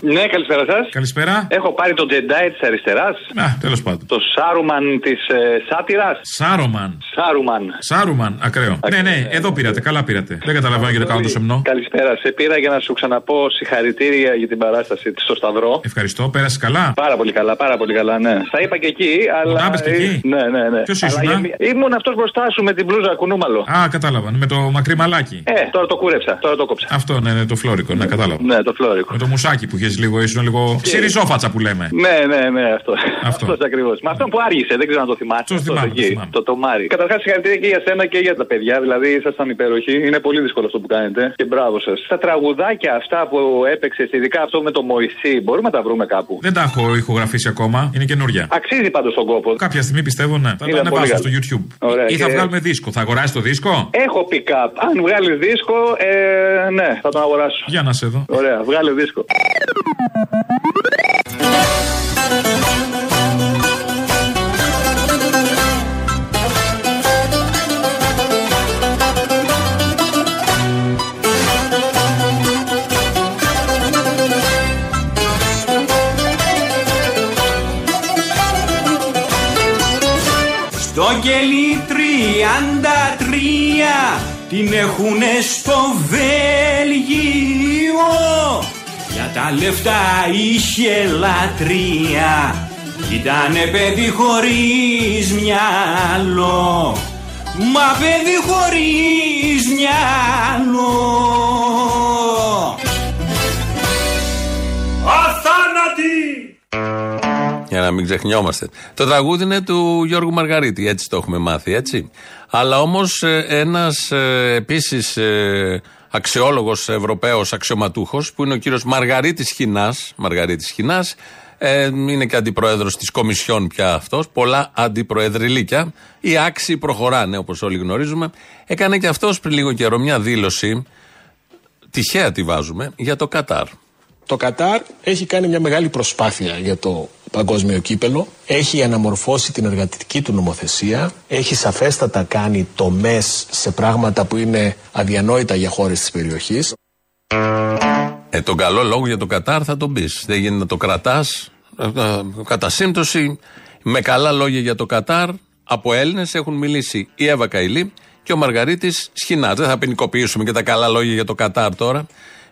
Ναι, καλησπέρα σας. Καλησπέρα. Έχω πάρει το Jedi της αριστεράς. Να, τέλος πάντων. Το Σάρουμαν της ε, σάτυρας. Σάρωμαν. Σάρουμαν. Σάρουμαν, ακραίο. Ναι, ναι, εδώ πήρατε, καλά πήρατε. Δεν καταλαβαίνω γιατί κάνω το σεμνό. Καλησπέρα. Σε πήρα για να σου ξαναπώ συγχαρητήρια για την παράσταση στο Σταυρό. Ευχαριστώ, πέρασε καλά. Πάρα πολύ καλά, πάρα πολύ καλά, ναι. Στα είπα και εκεί, αλλά. Να πες και εκεί; Ναι, ναι, ναι. Ποιος Αλλά ήσουνα; για- Ήμουν αυτός μπροστά σου με την μπλούζα κουνούμαλο. Α, κατάλαβα. Με το μακρύ μαλάκι. Ε, τώρα το κούρεψα, τώρα το κόψα. Αυτό, ναι, ναι, το φλόρικο, ναι, κατάλαβα. Ναι, το φλόρικο. Με το μουσάκι που είχε λίγο, ήσουν λίγο. Ξυριζόφατσα που λέμε. Ναι, ναι, ναι, αυτό. Αυτό ακριβώς. Με αυτό που άργησε, δεν ξέρω αν το θυμάσαι. Το Αυτός θυμάμαι, το εκεί, θυμάμαι. Το τομάρι. Καταρχάς, συγχαρητήρια και για σένα και για τα παιδιά. Δηλαδή, ήσασταν υπέροχοι. Είναι πολύ δύσκολο αυτό που κάνετε. Και μπράβο σας. Τα τραγουδάκια αυτά που έπαιξες, ειδικά αυτό με το Μωυσή, μπορούμε να τα βρούμε κάπου; Δεν τα έχω ηχογραφήσει ακόμα, είναι καινούρια. Αξίζει πάντως τον κόπο. Κάποια στιγμή πιστεύω, ναι. Θα Είναι τα ανεβάσω στο πολύ YouTube. Ωραία, Ή θα και- βγάλουμε δίσκο. Θα αγοράσει το δίσκο; Έχω pick-up. Αν βγάλεις δίσκο, ε, ναι, θα τον αγοράσω. Για να σε δω. Ωραία, βγάλε δίσκο. Στο κελί 33 την έχουνε στο Βέλγιο Για τα λεφτά είχε λατρεία Ήτανε παιδί χωρίς μυαλό Μα παιδί χωρίς μυαλό Αθάνατη! Για να μην ξεχνιόμαστε. Το τραγούδι είναι του Γιώργου Μαργαρίτη, έτσι το έχουμε μάθει, έτσι. Αλλά όμως ένας επίσης αξιόλογος Ευρωπαίος αξιωματούχος, που είναι ο κύριος Μαργαρίτης Χινάς, Μαργαρίτης Χινάς, ε, είναι και αντιπρόεδρο της Κομισιόν πια αυτός. Πολλά αντιπροεδρυλίκια. Οι άξιοι προχωράνε, όπως όλοι γνωρίζουμε. Έκανε και αυτός πριν λίγο καιρό μια δήλωση. Τυχαία τη βάζουμε για το Κατάρ. Το Κατάρ έχει κάνει μια μεγάλη προσπάθεια για το παγκόσμιο κύπελο. Έχει αναμορφώσει την εργατική του νομοθεσία. Έχει σαφέστατα κάνει τομές σε πράγματα που είναι αδιανόητα για χώρες της περιοχής. Ε, τον καλό λόγο για το Κατάρ θα τον πεις. Δεν γίνεται να το κρατάς. Κατά σύμπτωση, με καλά λόγια για το Κατάρ, από Έλληνες έχουν μιλήσει η Εύα Καηλή και ο Μαργαρίτης Σχοινά. Δεν θα ποινικοποιήσουμε και τα καλά λόγια για το Κατάρ τώρα.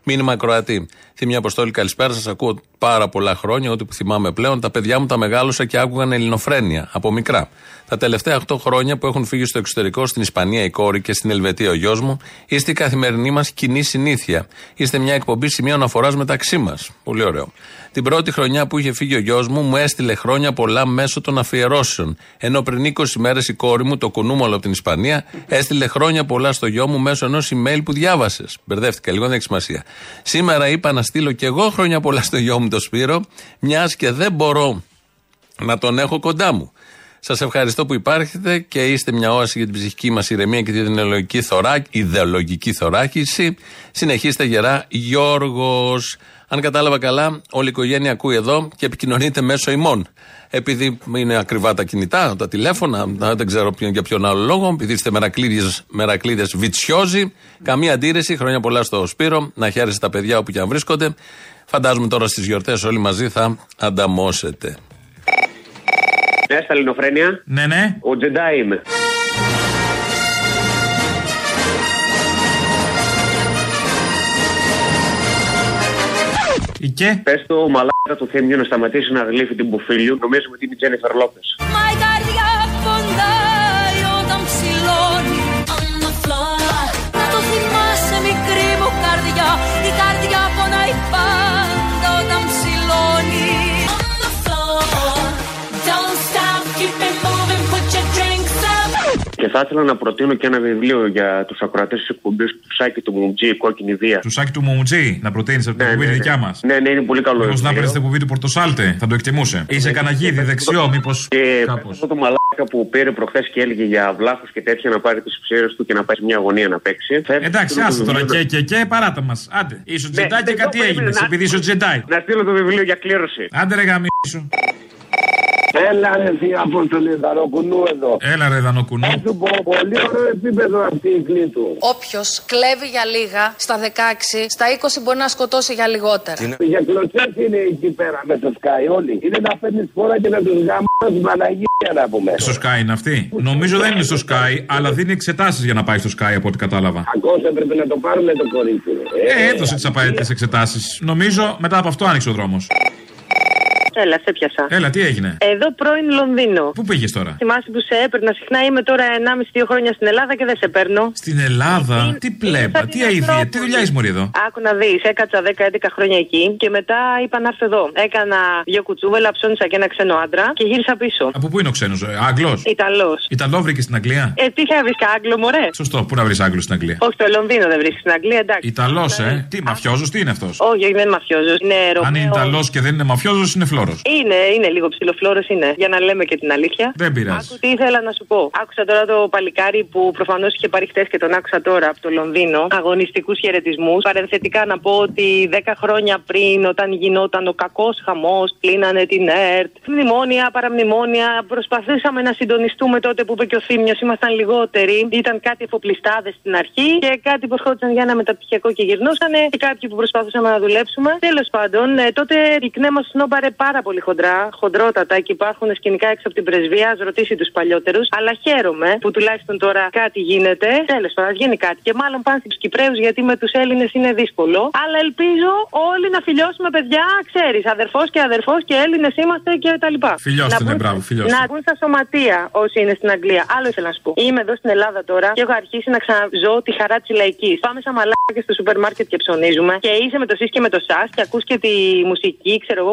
Μήνυμα Κροατή. Θύμια Αποστόλη, καλησπέρα σας. Ακούω πάρα πολλά χρόνια, ό,τι που θυμάμαι πλέον. Τα παιδιά μου τα μεγάλωσα και άκουγαν ελληνοφρένεια από μικρά. Τα τελευταία 8 χρόνια που έχουν φύγει στο εξωτερικό, στην Ισπανία η κόρη και στην Ελβετία ο γιος μου, είστε η καθημερινή μας κοινή συνήθεια. Είστε μια εκπομπή σημείο αναφορά μεταξύ μας. Πολύ ωραίο. Την πρώτη χρονιά που είχε φύγει ο γιος μου, μου έστειλε χρόνια πολλά μέσω των αφιερώσεων. Ενώ πριν 20 μέρες η κόρη μου, το κουνούμαλο από την Ισπανία, έστειλε χρόνια πολλά στο γιο μου μέσω ενός email που διάβασες. Μπερδεύτηκα λίγο, δεν έχει σημασία. Σήμερα είπα να στείλω κι εγώ χρόνια πολλά στο γιο μου το Σπύρο, μιας και δεν μπορώ να τον έχω κοντά μου. Σας ευχαριστώ που υπάρχετε και είστε μια όαση για την ψυχική μας ηρεμία και την ιδεολογική, θωρά, ιδεολογική θωράκιση. Συνεχίστε γερά, Γιώργος. Αν κατάλαβα καλά, όλη η οικογένεια ακούει εδώ και επικοινωνείται μέσω ημών. Επειδή είναι ακριβά τα κινητά, τα τηλέφωνα, δεν ξέρω ποιον, για ποιον άλλο λόγο, επειδή είστε μερακλείδε βιτσιόζοι, καμία αντίρρηση. Χρόνια πολλά στο Σπύρο, να χαίρεστε τα παιδιά όπου και αν βρίσκονται. Φαντάζομαι τώρα στις γιορτές όλοι μαζί θα ανταμώσετε. Ναι, στα Ελληνοφρένια. Ναι, ναι. Ο Τζεντάι είμαι. Και; Πες το μαλάκα του Θέμιου να σταματήσει να γλύφει την Μπουφίλιου. Νομίζουμε ότι είναι η Τζένιφερ Λόπες. Και θα ήθελα να προτείνω και ένα βιβλίο για τους ακροατές της εκπομπής του Σάκη του Μουμτζή, η κόκκινη βία. Του σάκι του Μουμουτζή, να προτείνεις από την εκπομπή τη δικιά μας. Ναι, ναι, είναι πολύ καλό. Μήπως να βιβλίο. παίρνει την εκπομπή του Πορτοσάλτε, θα το εκτιμούσε. Είσαι καναγίδι δεξιό, μήπω. Και αυτό το μαλάκα που πήρε προχθές και έλεγε για βλάχους και τέτοια να πάρει τις ψήρες του και να πάει σε μια αγωνία να παίξει. Θα Εντάξει, στείλω το άσε τώρα βιβλίο και, και, και, παράτα μας. Άντε, είσαι ο Ναι, Τζεντάι και δεν κάτι το έγινε. περίμενα. Επειδή είσαι ο Τζεντάι. Να στείλω το βιβλίο για κλήρωση. Άντε ρε γαμίσου. Έλα ρε θεία Απόστολη Δανοκουνού εδώ. Έλα ρε Δανοκουνού. Σου πω πολύ ωραίο επίπεδο αυτή η κλήτου. Όποιος κλέβει για λίγα στα 16, στα 20 μπορεί να σκοτώσει για λιγότερα. Για κλωτσές είναι εκεί πέρα με το Sky όλοι. Είναι να παίρνεις φόρα και να τους γαμμάς την Παναγία να πούμε. Στο Sky είναι αυτή. Νομίζω δεν είναι στο Sky, αλλά δίνει εξετάσεις για να πάει στο Sky από ό,τι κατάλαβα. Ακόμα έπρεπε να το πάρουμε το κορίτσι. ρε. Ε, έδωσε τις απαραίτητες εξετάσεις. Νομίζω μετά από αυτό άνοιξε ο δρόμος. Έλα, σε πιασα. Έλα, τι έγινε; Εδώ πρώην Λονδίνο. Πού πήγε τώρα; Θυμάσαι που σε έπαιρνα συχνά. Είμαι τώρα 1,5-2 χρόνια στην Ελλάδα και δεν σε παίρνω. Στην Ελλάδα; Τι πλέμπα, τι αηδία, τι δουλειά είσαι μωρή εδώ; Άκου να δεις, έκατσα 10-11 χρόνια εκεί και μετά είπα να έρθω εδώ. Έκανα δύο κουτσούβελα, ψώνισα και ένα ξένο άντρα και γύρισα πίσω. Από πού είναι ο ξένος, Άγγλος; Ιταλός. Ιταλό βρήκες στην Αγγλία; Ε, τι θα βρεις Άγγλο, μωρέ; Σωστό, πού να βρεις Άγγλο στην Αγγλία; Όχι, στο Λονδίνο δεν βρίσκεις στην Αγγλία, εντάξει. Ιταλός, ε; Τι, μαφιόζος, τι είναι αυτός; Όχι, όχι, δεν είναι μαφιόζος. Είναι Αν Ρωμαίος. είναι Ιταλός και δεν είναι μαφιόζος, είναι φλόρο. Είναι, είναι λίγο ψιλοφλώρος, είναι. Για να λέμε και την αλήθεια. Δεν πειράζει. Άκου τι ήθελα να σου πω. Άκουσα τώρα το παλικάρι που προφανώς είχε πάρει χτες και τον άκουσα τώρα από το Λονδίνο. Αγωνιστικούς χαιρετισμούς. Παρενθετικά να πω ότι 10 χρόνια πριν, όταν γινόταν ο κακός χαμός, κλείνανε την ΕΡΤ. Μνημόνια, παραμνημόνια. Προσπαθήσαμε να συντονιστούμε τότε που είπε και ο Θήμιος. Ήμασταν λιγότεροι. Ήταν κάτι εφοπλιστάδες στην αρχή και κάτι που ερχόντουσαν για ένα μεταπτυχιακό και γυρνούσανε. Και κάποιοι που προσπαθούσαμε να δουλέψουμε. Τέλος πάντων, ε, τότε η ΚΝΕ μα σνόμπαρε πάρα πολύ χοντρά, χοντρότατα και υπάρχουν σκηνικά έξω από την πρεσβεία. Α ρωτήσει τους παλιότερους. Αλλά χαίρομαι που τουλάχιστον τώρα κάτι γίνεται. Τέλος πάντων, γίνει κάτι. Και μάλλον πάνε στους Κυπρέους γιατί με τους Έλληνες είναι δύσκολο. Αλλά ελπίζω όλοι να φιλιώσουμε παιδιά, ξέρεις. Αδερφός και αδερφός και Έλληνες είμαστε και τα λοιπά. Φιλιώστε, Να ναι, μπουν- μπράβο, φιλιώστε. Να μπουν στα σωματεία όσοι είναι στην Αγγλία. Άλλο ήθελα να σου πω. Είμαι εδώ στην Ελλάδα τώρα και έχω αρχίσει να ξαναζώ τη χαρά της λαϊκής. Πάμε σαν μαλάκια στο σούπερ μάρκετ και ψωνίζουμε. Και είσαι με το σεις και με το σας και ακούς και τη μουσική, ξέρω εγώ,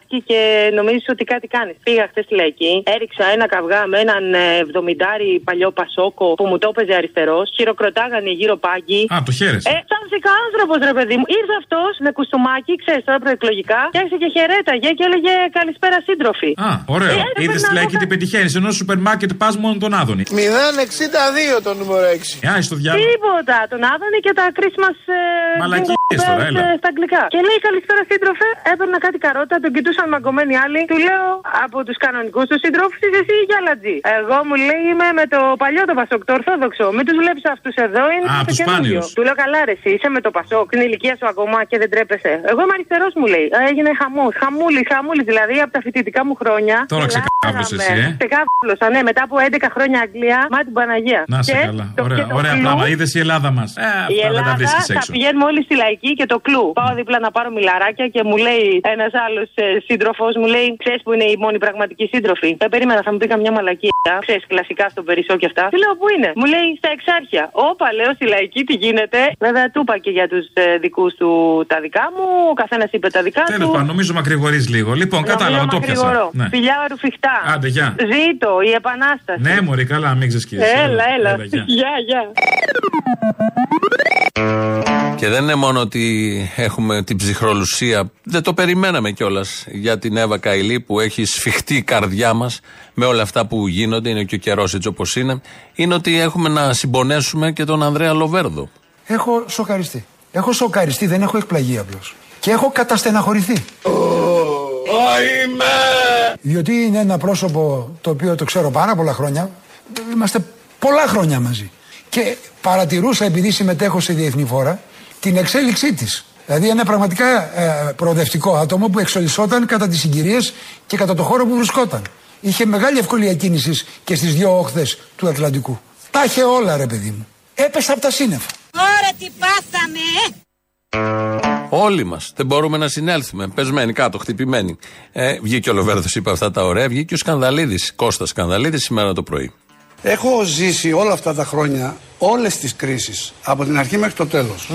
Χριστουγεννιάτικη και νομίζεις ότι κάτι κάνεις. Πήγα χθες στη λαϊκή, έριξα ένα καυγά με έναν ε, εβδομηντάρι παλιό πασόκο που μου το έπαιζε αριστερός. Χειροκροτάγανε γύρω πάγκι. Α, το χαίρεσαι. Ε, τσάμψικα άνθρωπος, ρε παιδί μου. Ήρθε αυτός με κουστούμάκι, ξέρεις τώρα προεκλογικά, και άρχισε και χαιρέταγε και έλεγε Καλησπέρα σύντροφοι. Α, ωραίο. Ε, έπρεπε Είδες να τη λαϊκή έχω τι πετυχαίνεις. Ενώ στο σούπερ μάρκετ πας μόνο τον Άδωνη. 062 το νούμερο 6. Ε, άι στο διάλογο. Τίποτα. Τον Άδωνη και τα Christmas ε, Μαλακίες jingle τώρα, bells, έλα. ε, στα αγγλικά. Και λέει καλησπέρα σύντροφε. Έπαιρνα κάτι καρότα, τον κοιτούσαν μαγκωμένοι άλλοι. Του λέω από τους κανονικούς τους συντρόφους είσαι εσύ ή γιαλατζή. Εγώ μου λέει είμαι με το παλιό το Πασόκ, το Ορθόδοξο. Μην τους βλέπεις αυτούς εδώ, είναι Α, το τους καινούριο. σπάνιους. Του λέω καλά ρε, εσύ είσαι με το Πασόκ, την ηλικία σου ακόμα και δεν τρέπεσαι. Εγώ είμαι αριστερός μου λέει. Ε, Έγινε χαμός. Χαμούλης, χαμούλης δηλαδή από τα φοιτητικά μου χρόνια. Τώρα Γελάγαμε. ξεκάβλωσε εσύ, ε. Ξεκάβλωσα, ναι, μετά από 11 χρόνια Αγγλία, μα την Παναγία. Να σε Και καλά. το- Ωραία, και το ωραία κλου- πράγμα. Είδες η Ελλάδα μας. Ε, η αυτά δεν τα Ελλάδα βρίσκεις θα έξω. πηγαίνουμε όλοι στη λαϊκή και το κλου. Πάω δίπλα να πάρω μιλαράκια και μου λέει ένας άλλος σύντροφος, μου λέει: Ξέρεις που είναι οι μόνοι πραγματικοί σύντροφοι. Δεν περίμενα, θα μου πει καμιά μαλακία. Ξέρεις κλασικά στον Περισσό και αυτά. Τι λέω, Πού είναι; Μου λέει στα εξάρχεια. Όπα, λέω στη λαϊκή τι γίνεται; Βέβαια, του είπα και για τους δικούς του τα δικά μου. Ο καθένας είπε τα δικά Τέλος του. πάντων, νομίζω μακρηγορείς λίγο. Λοιπόν, κατάλαβα, το πιασα. Μακρηγορώ. Ναι. Φιλιά ρουφιχτά. Άντε, γεια. Ζήτω η επανάσταση. Ναι, Μωρή, καλά, μην ξεσκίσει. Έλα, έλα. γεια. Γεια, γεια. Και δεν είναι μόνο ότι έχουμε την ψυχρολουσία, δεν το περιμέναμε κιόλας για την Εύα Καηλή που έχει σφιχτεί η καρδιά μας με όλα αυτά που γίνονται, είναι και ο καιρός έτσι όπως είναι. Είναι ότι έχουμε να συμπονέσουμε και τον Ανδρέα Λοβέρδο. Έχω σοκαριστεί. Έχω σοκαριστεί, δεν έχω εκπλαγεί απλώς. Και έχω καταστεναχωρηθεί. Διότι είναι ένα πρόσωπο το οποίο το ξέρω πάρα πολλά χρόνια. Είμαστε πολλά χρόνια μαζί. Και παρατηρούσα, επειδή συμμετέχω σε διεθνή φόρα, την εξέλιξή της. Δηλαδή, ένα πραγματικά ε, προοδευτικό άτομο που εξολισσόταν κατά τις συγκυρίες και κατά το χώρο που βρισκόταν. Είχε μεγάλη ευκολία κίνησης και στις δύο όχθες του Ατλαντικού. Τα είχε όλα, ρε παιδί μου. Έπεσα από τα σύννεφα. Ωραία τι πάθαμε, ε! Όλοι μας. Δεν μπορούμε να συνέλθουμε. Πεσμένοι κάτω, χτυπημένοι. Ε, βγήκε ο Λοβέρδος, είπε αυτά τα ωραία. Βγήκε ο Σκανδαλίδης, Κώστας Σκανδαλίδης, σήμερα το πρωί. Έχω ζήσει όλα αυτά τα χρόνια όλες τις κρίσεις από την αρχή μέχρι το τέλος.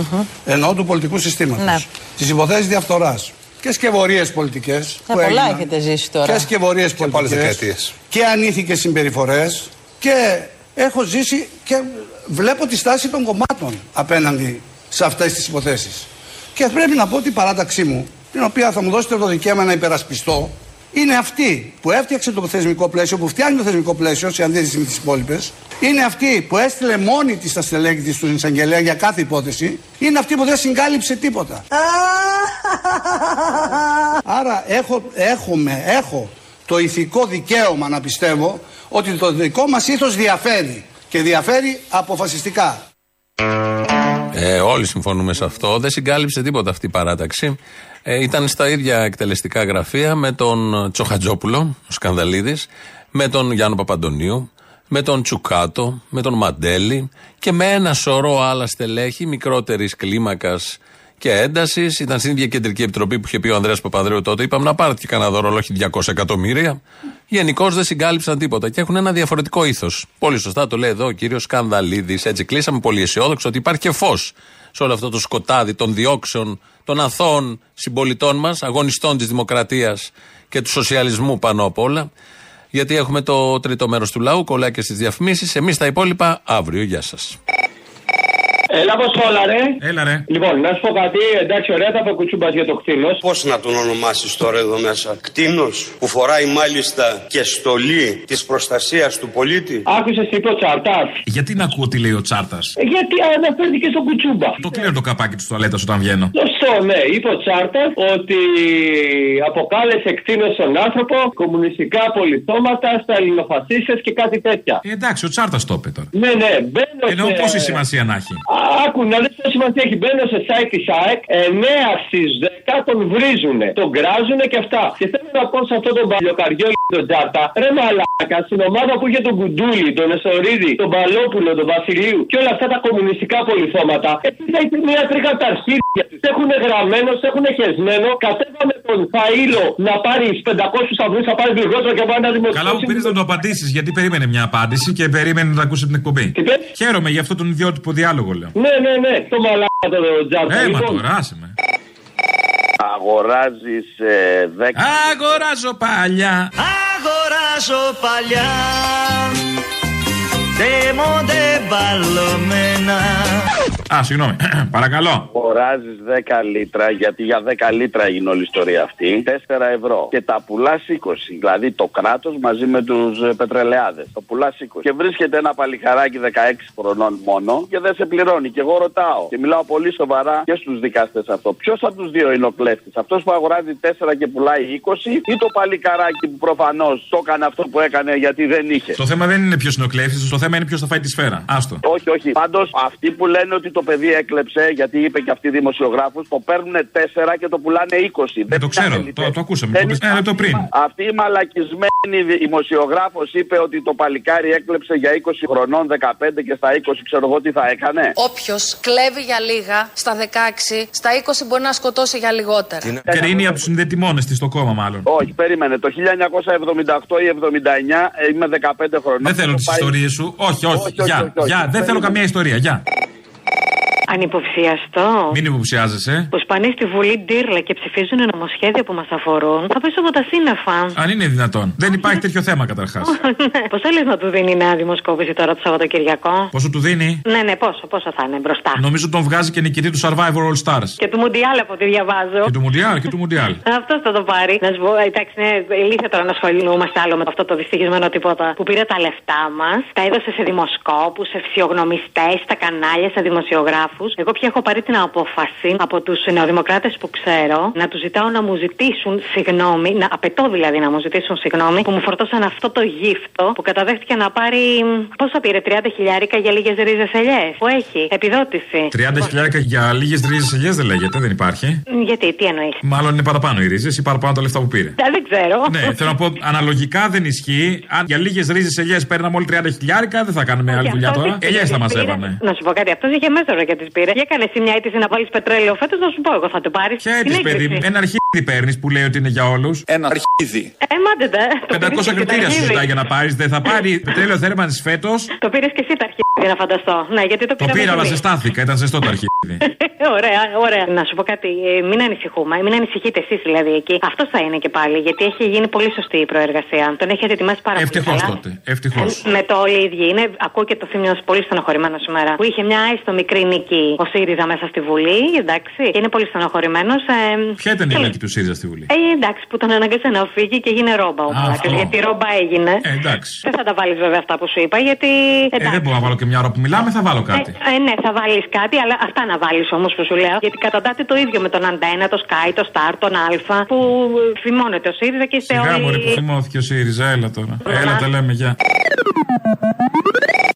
Εννοώ του πολιτικού συστήματος. Ναι. Τις υποθέσεις διαφθοράς και σκευωρίες πολιτικές Ε, που πολλά έγιναν. έχετε ζήσει τώρα. Και σκευωρίες Και από άλλες πολιτικές δεκαετίες. και ανήθικες συμπεριφορές και έχω ζήσει και βλέπω τη στάση των κομμάτων απέναντι σε αυτές τις υποθέσεις. Και πρέπει να πω ότι η παράταξή μου, την οποία θα μου δώσετε το δικαίωμα να υπερασπιστώ, είναι αυτή που έφτιαξε το θεσμικό πλαίσιο, που φτιάχνει το θεσμικό πλαίσιο σε αντίθεση με τις υπόλοιπες. Είναι αυτή που έστειλε μόνη της τα στελέχη της στον εισαγγελέα για κάθε υπόθεση. Είναι αυτή που δεν συγκάλυψε τίποτα. Άρα έχω, έχουμε, έχω το ηθικό δικαίωμα να πιστεύω ότι το δικό μας ήθος διαφέρει και διαφέρει αποφασιστικά. Ε, όλοι συμφωνούμε σε αυτό. Δεν συγκάλυψε τίποτα αυτή η παράταξη. Ε, ήταν στα ίδια εκτελεστικά γραφεία με τον Τσοχατζόπουλο, ο Σκανδαλίδης, με τον Γιάννο Παπαντονίου, με τον Τσουκάτο, με τον Μαντέλη και με ένα σωρό άλλα στελέχη μικρότερης κλίμακας και έντασης. Ήταν στην ίδια κεντρική επιτροπή που είχε πει ο Ανδρέας Παπαδρέου τότε. Είπαμε να πάρετε και κανένα δώρο, όχι 200 εκατομμύρια. Γενικώς δεν συγκάλυψαν τίποτα και έχουν ένα διαφορετικό ήθος. Πολύ σωστά το λέει εδώ ο κύριος Σκανδαλίδης. Έτσι κλείσαμε πολύ αισιόδοξο ότι υπάρχει και φως σε όλο αυτό το σκοτάδι των διώξεων των αθώων συμπολιτών μας, αγωνιστών της δημοκρατίας και του σοσιαλισμού πάνω απ' όλα. Γιατί έχουμε το τρίτο μέρος του λαού, κολλάει και στις διαφημίσεις. Εμείς τα υπόλοιπα αύριο. Γεια σας. Έλα πω όλα, ρε. Έλα, ρε. Λοιπόν, να σου πω κάτι, εντάξει, ωραία τα κουτσούμπας για το κτίνος. Πώς να τον ονομάσεις τώρα εδώ μέσα, Κτίνος που φοράει μάλιστα και στολή της προστασίας του πολίτη; Άκουσες τι είπε ο Τσάρτας; Γιατί να ακούω τι λέει ο Τσάρτας; Γιατί αναφέρθηκε στον κουτσούμπα. Το κλείνω το καπάκι της τουαλέτας όταν βγαίνω. Σωστό, ναι. Είπε ο Τσάρτας ότι αποκάλεσε κτίνος στον άνθρωπο κομμουνιστικά πολιτώματα στα ελληνοφασίστε και κάτι τέτοια. Ε, εντάξει, ο Τσάρτας το είπε τώρα. Ναι, ναι, μπαίνω Ενώ σε- πόση σημασία να έχει. Άκου να δεις τι σημασία έχει. Μπαίνω σε site της ΑΕΚ, 9 στις 10 τον βρίζουνε, τον γκράζουνε και αυτά. Και θέλω να πω σε αυτό τον παλιοκαριό τον Τζάρτα, ρε μαλάκα, στην ομάδα που είχε τον Κουντούλη, τον Εσωρίδη, τον Παλόπουλο, τον Βασιλείου και όλα αυτά τα κομμουνιστικά πολυθώματα, εκεί θα είχε μια τρίκα τα αρχίδια τους. Έχουν γραμμένο, έχουν χεσμένο, κατέβαμε τον Φαΐλο να πάρει 500 αυγού, θα πάρει λιγότερο και πάει να δημοσιεύσει. Καλά που πήρες να το απαντήσεις, γιατί περίμενε μια απάντηση και περίμενε να ακούσει την εκπομπή. Χαίρομαι για αυτό τον ιδιότυπο διάλογο, λέω. Ναι, ναι, ναι, το μαλάκα τον Τζάρτα. Έμα Λοιπόν, τώρα, άσε με. Αγοράζεις ε, 10. Αγοράζω παλιά. Αγοράζω παλιά Ντέμοντε μπαλωμένα Α, συγγνώμη. Παρακαλώ. Αγοράζει 10 λίτρα, γιατί για 10 λίτρα έγινε όλη η ιστορία αυτή. 4 ευρώ. Και τα πουλάς 20. Δηλαδή το κράτος μαζί με τους πετρελαιάδες. Το πουλάς 20. Και βρίσκεται ένα παλικαράκι 16 χρονών μόνο και δεν σε πληρώνει. Και εγώ ρωτάω και μιλάω πολύ σοβαρά και στους δικαστές αυτό. Ποιος από τους δύο είναι ο κλέφτης; Αυτός που αγοράζει 4 και πουλάει 20 ή το παλικαράκι που προφανώς το έκανε αυτό που έκανε γιατί δεν είχε; Το θέμα δεν είναι ποιος είναι ο κλέφτης, το θέμα είναι ποιος θα φάει τη σφαίρα. Άστο. Όχι, όχι. Πάντως αυτοί που λένε ότι το παιδί έκλεψε, γιατί είπε και αυτοί οι δημοσιογράφους, το παίρνουν 4 και το πουλάνε 20. Δεν το ξέρω, το, το ακούσαμε. Το πες ένα λεπτό πριν. Αυτή η μαλακισμένη δημοσιογράφος είπε ότι το παλικάρι έκλεψε για 20 χρονών, 15 και στα 20 ξέρω εγώ τι θα έκανε. Όποιος κλέβει για λίγα, στα 16, στα 20 μπορεί να σκοτώσει για λιγότερα. Κρίνει από του συνδετημόνε της στο κόμμα, μάλλον. Όχι, περίμενε. Το 1978 ή 79 ε, είμαι 15 χρονών. Δεν θέλω Το τις πάει- ιστορίες σου. Όχι, όχι. όχι, όχι, Γεια, όχι, όχι. γεια. Δεν θέλω καμία ιστορία. Γεια. Ανυποψιαστό. Μην υποψιάζεσαι. Που σπανεί στη Βουλή Ντύρλα και ψηφίζουν νομοσχέδια που μας αφορούν. Θα πέσω από τα σύννεφα. Αν είναι δυνατόν. Δεν υπάρχει τέτοιο θέμα καταρχάς. Πώς θέλει να του δίνει η νέα δημοσκόπηση τώρα το Σαββατοκυριακό; Πόσο του δίνει; Ναι, ναι, πόσο, πόσο θα είναι μπροστά. Νομίζω τον βγάζει και νικητή του Survivor All Stars. Και του Μουντιάλ από ό,τι διαβάζω. Και του Μουντιάλ, και του Μουντιάλ. Αυτός θα το πάρει. Να σου πω, εντάξει, είναι ηλίθεια τώρα να ασχολούμαστε άλλο με αυτό το δυστυχισμένο τίποτα που πήρε τα λεφτά μας, τα έδωσε σε δημοσκόπους, σε φυσιογνωμιστές, στα κανάλια, σε δημοσιογράφους. Εγώ πια έχω πάρει την απόφαση από τους νεοδημοκράτες που ξέρω να τους ζητάω να μου ζητήσουν συγγνώμη, να απαιτώ δηλαδή να μου ζητήσουν συγγνώμη που μου φορτώσαν αυτό το γύφτο που καταδέχτηκε να πάρει. Πόσο πήρε, 30 χιλιάρικα για λίγες ρίζες ελιές. Που έχει, επιδότηση. 30 χιλιάρικα για λίγες ρίζες ελιές δεν λέγεται, δεν υπάρχει. Γιατί, τι εννοείς; Μάλλον είναι παραπάνω οι ρίζες ή παραπάνω τα λεφτά που πήρε. Δεν ξέρω. Ναι, θέλω να πω, αναλογικά δεν ισχύει. Αν για λίγες ρίζες ελιές παίρναμε όλοι 30 χιλιάρικα, δεν θα κάνουμε άλλη δουλειά αυτός τώρα. τις Ελιές θα πήρε. μαζεύανε. Να σου πω κάτι, αυτός είχε μέσα και τι πήρε. Για έκανε εσύ μια αίτηση να βάλεις πετρέλαιο φέτος, να σου πω εγώ θα το πάρεις. Ποια έτσι, παιδί μου, ένα αρχίδι παίρνεις που λέει ότι είναι για όλους. Ένα αρχίδι. Ε, μάτε τα. 500 κριτήρια σου ζητάει για να πάρεις. Δεν θα πάρει πετρέλαιο θέρμανσης φέτος. Το πήρες και εσύ τα αρχίδια να φανταστώ. Ναι, γιατί το Το πήρα. πήρα, αλλά πολύ. ζεστάθηκα. Ήταν ζεστό το αρχίδι. ωραία, ωραία. Να σου πω κάτι, ε, μην ανησυχούμε, μην ανησυχείτε εσείς δηλαδή εκεί. Αυτό θα είναι και πάλι, γιατί έχει γίνει πολύ σωστή η προεργασία. Τον έχετε ετοιμάσει πάρα πολύ. Ευτυχώς καλά. τότε. Ευτυχώς. Με το όλοι οι ίδιοι είναι. Ακούω και το θύμιο πολύ στενοχωρημένο σήμερα. Που είχε μια έστω μικρή νίκη Λαϊκή ο ΣΥΡΙΖΑ μέσα στη Βουλή, εντάξει. Και είναι πολύ στενοχωρημένος. Ε, Ποια ήταν η λαϊκή του ΣΥΡΙΖΑ στη Βουλή; ε, εντάξει, που τον αναγκάσε να φύγει και έγινε ρόμπα ο Α, Μαλάκας, αυτό. Γιατί ρόμπα έγινε. Ε, εντάξει. Δεν θα τα βάλεις βέβαια αυτά που σου είπα, γιατί. Ε, Εντάξει. δεν μπορώ να βάλω και μια ώρα που μιλάμε, θα βάλω κάτι. Ε, ε, ναι, θα βάλεις κάτι, αλλά αυτά να βάλεις όμως που σου λέω. Γιατί καταντάτε το ίδιο με τον Αντένα, το Sky, το Star, τον Α, που ε, θυμώνεται ο ΣΥΡΙΖΑ και είστε Σιγά όλοι. μωρέ που θυμώθηκε ο ΣΥΡΙΖΑ, έλα τώρα. Έλα, τα λέμε, γεια.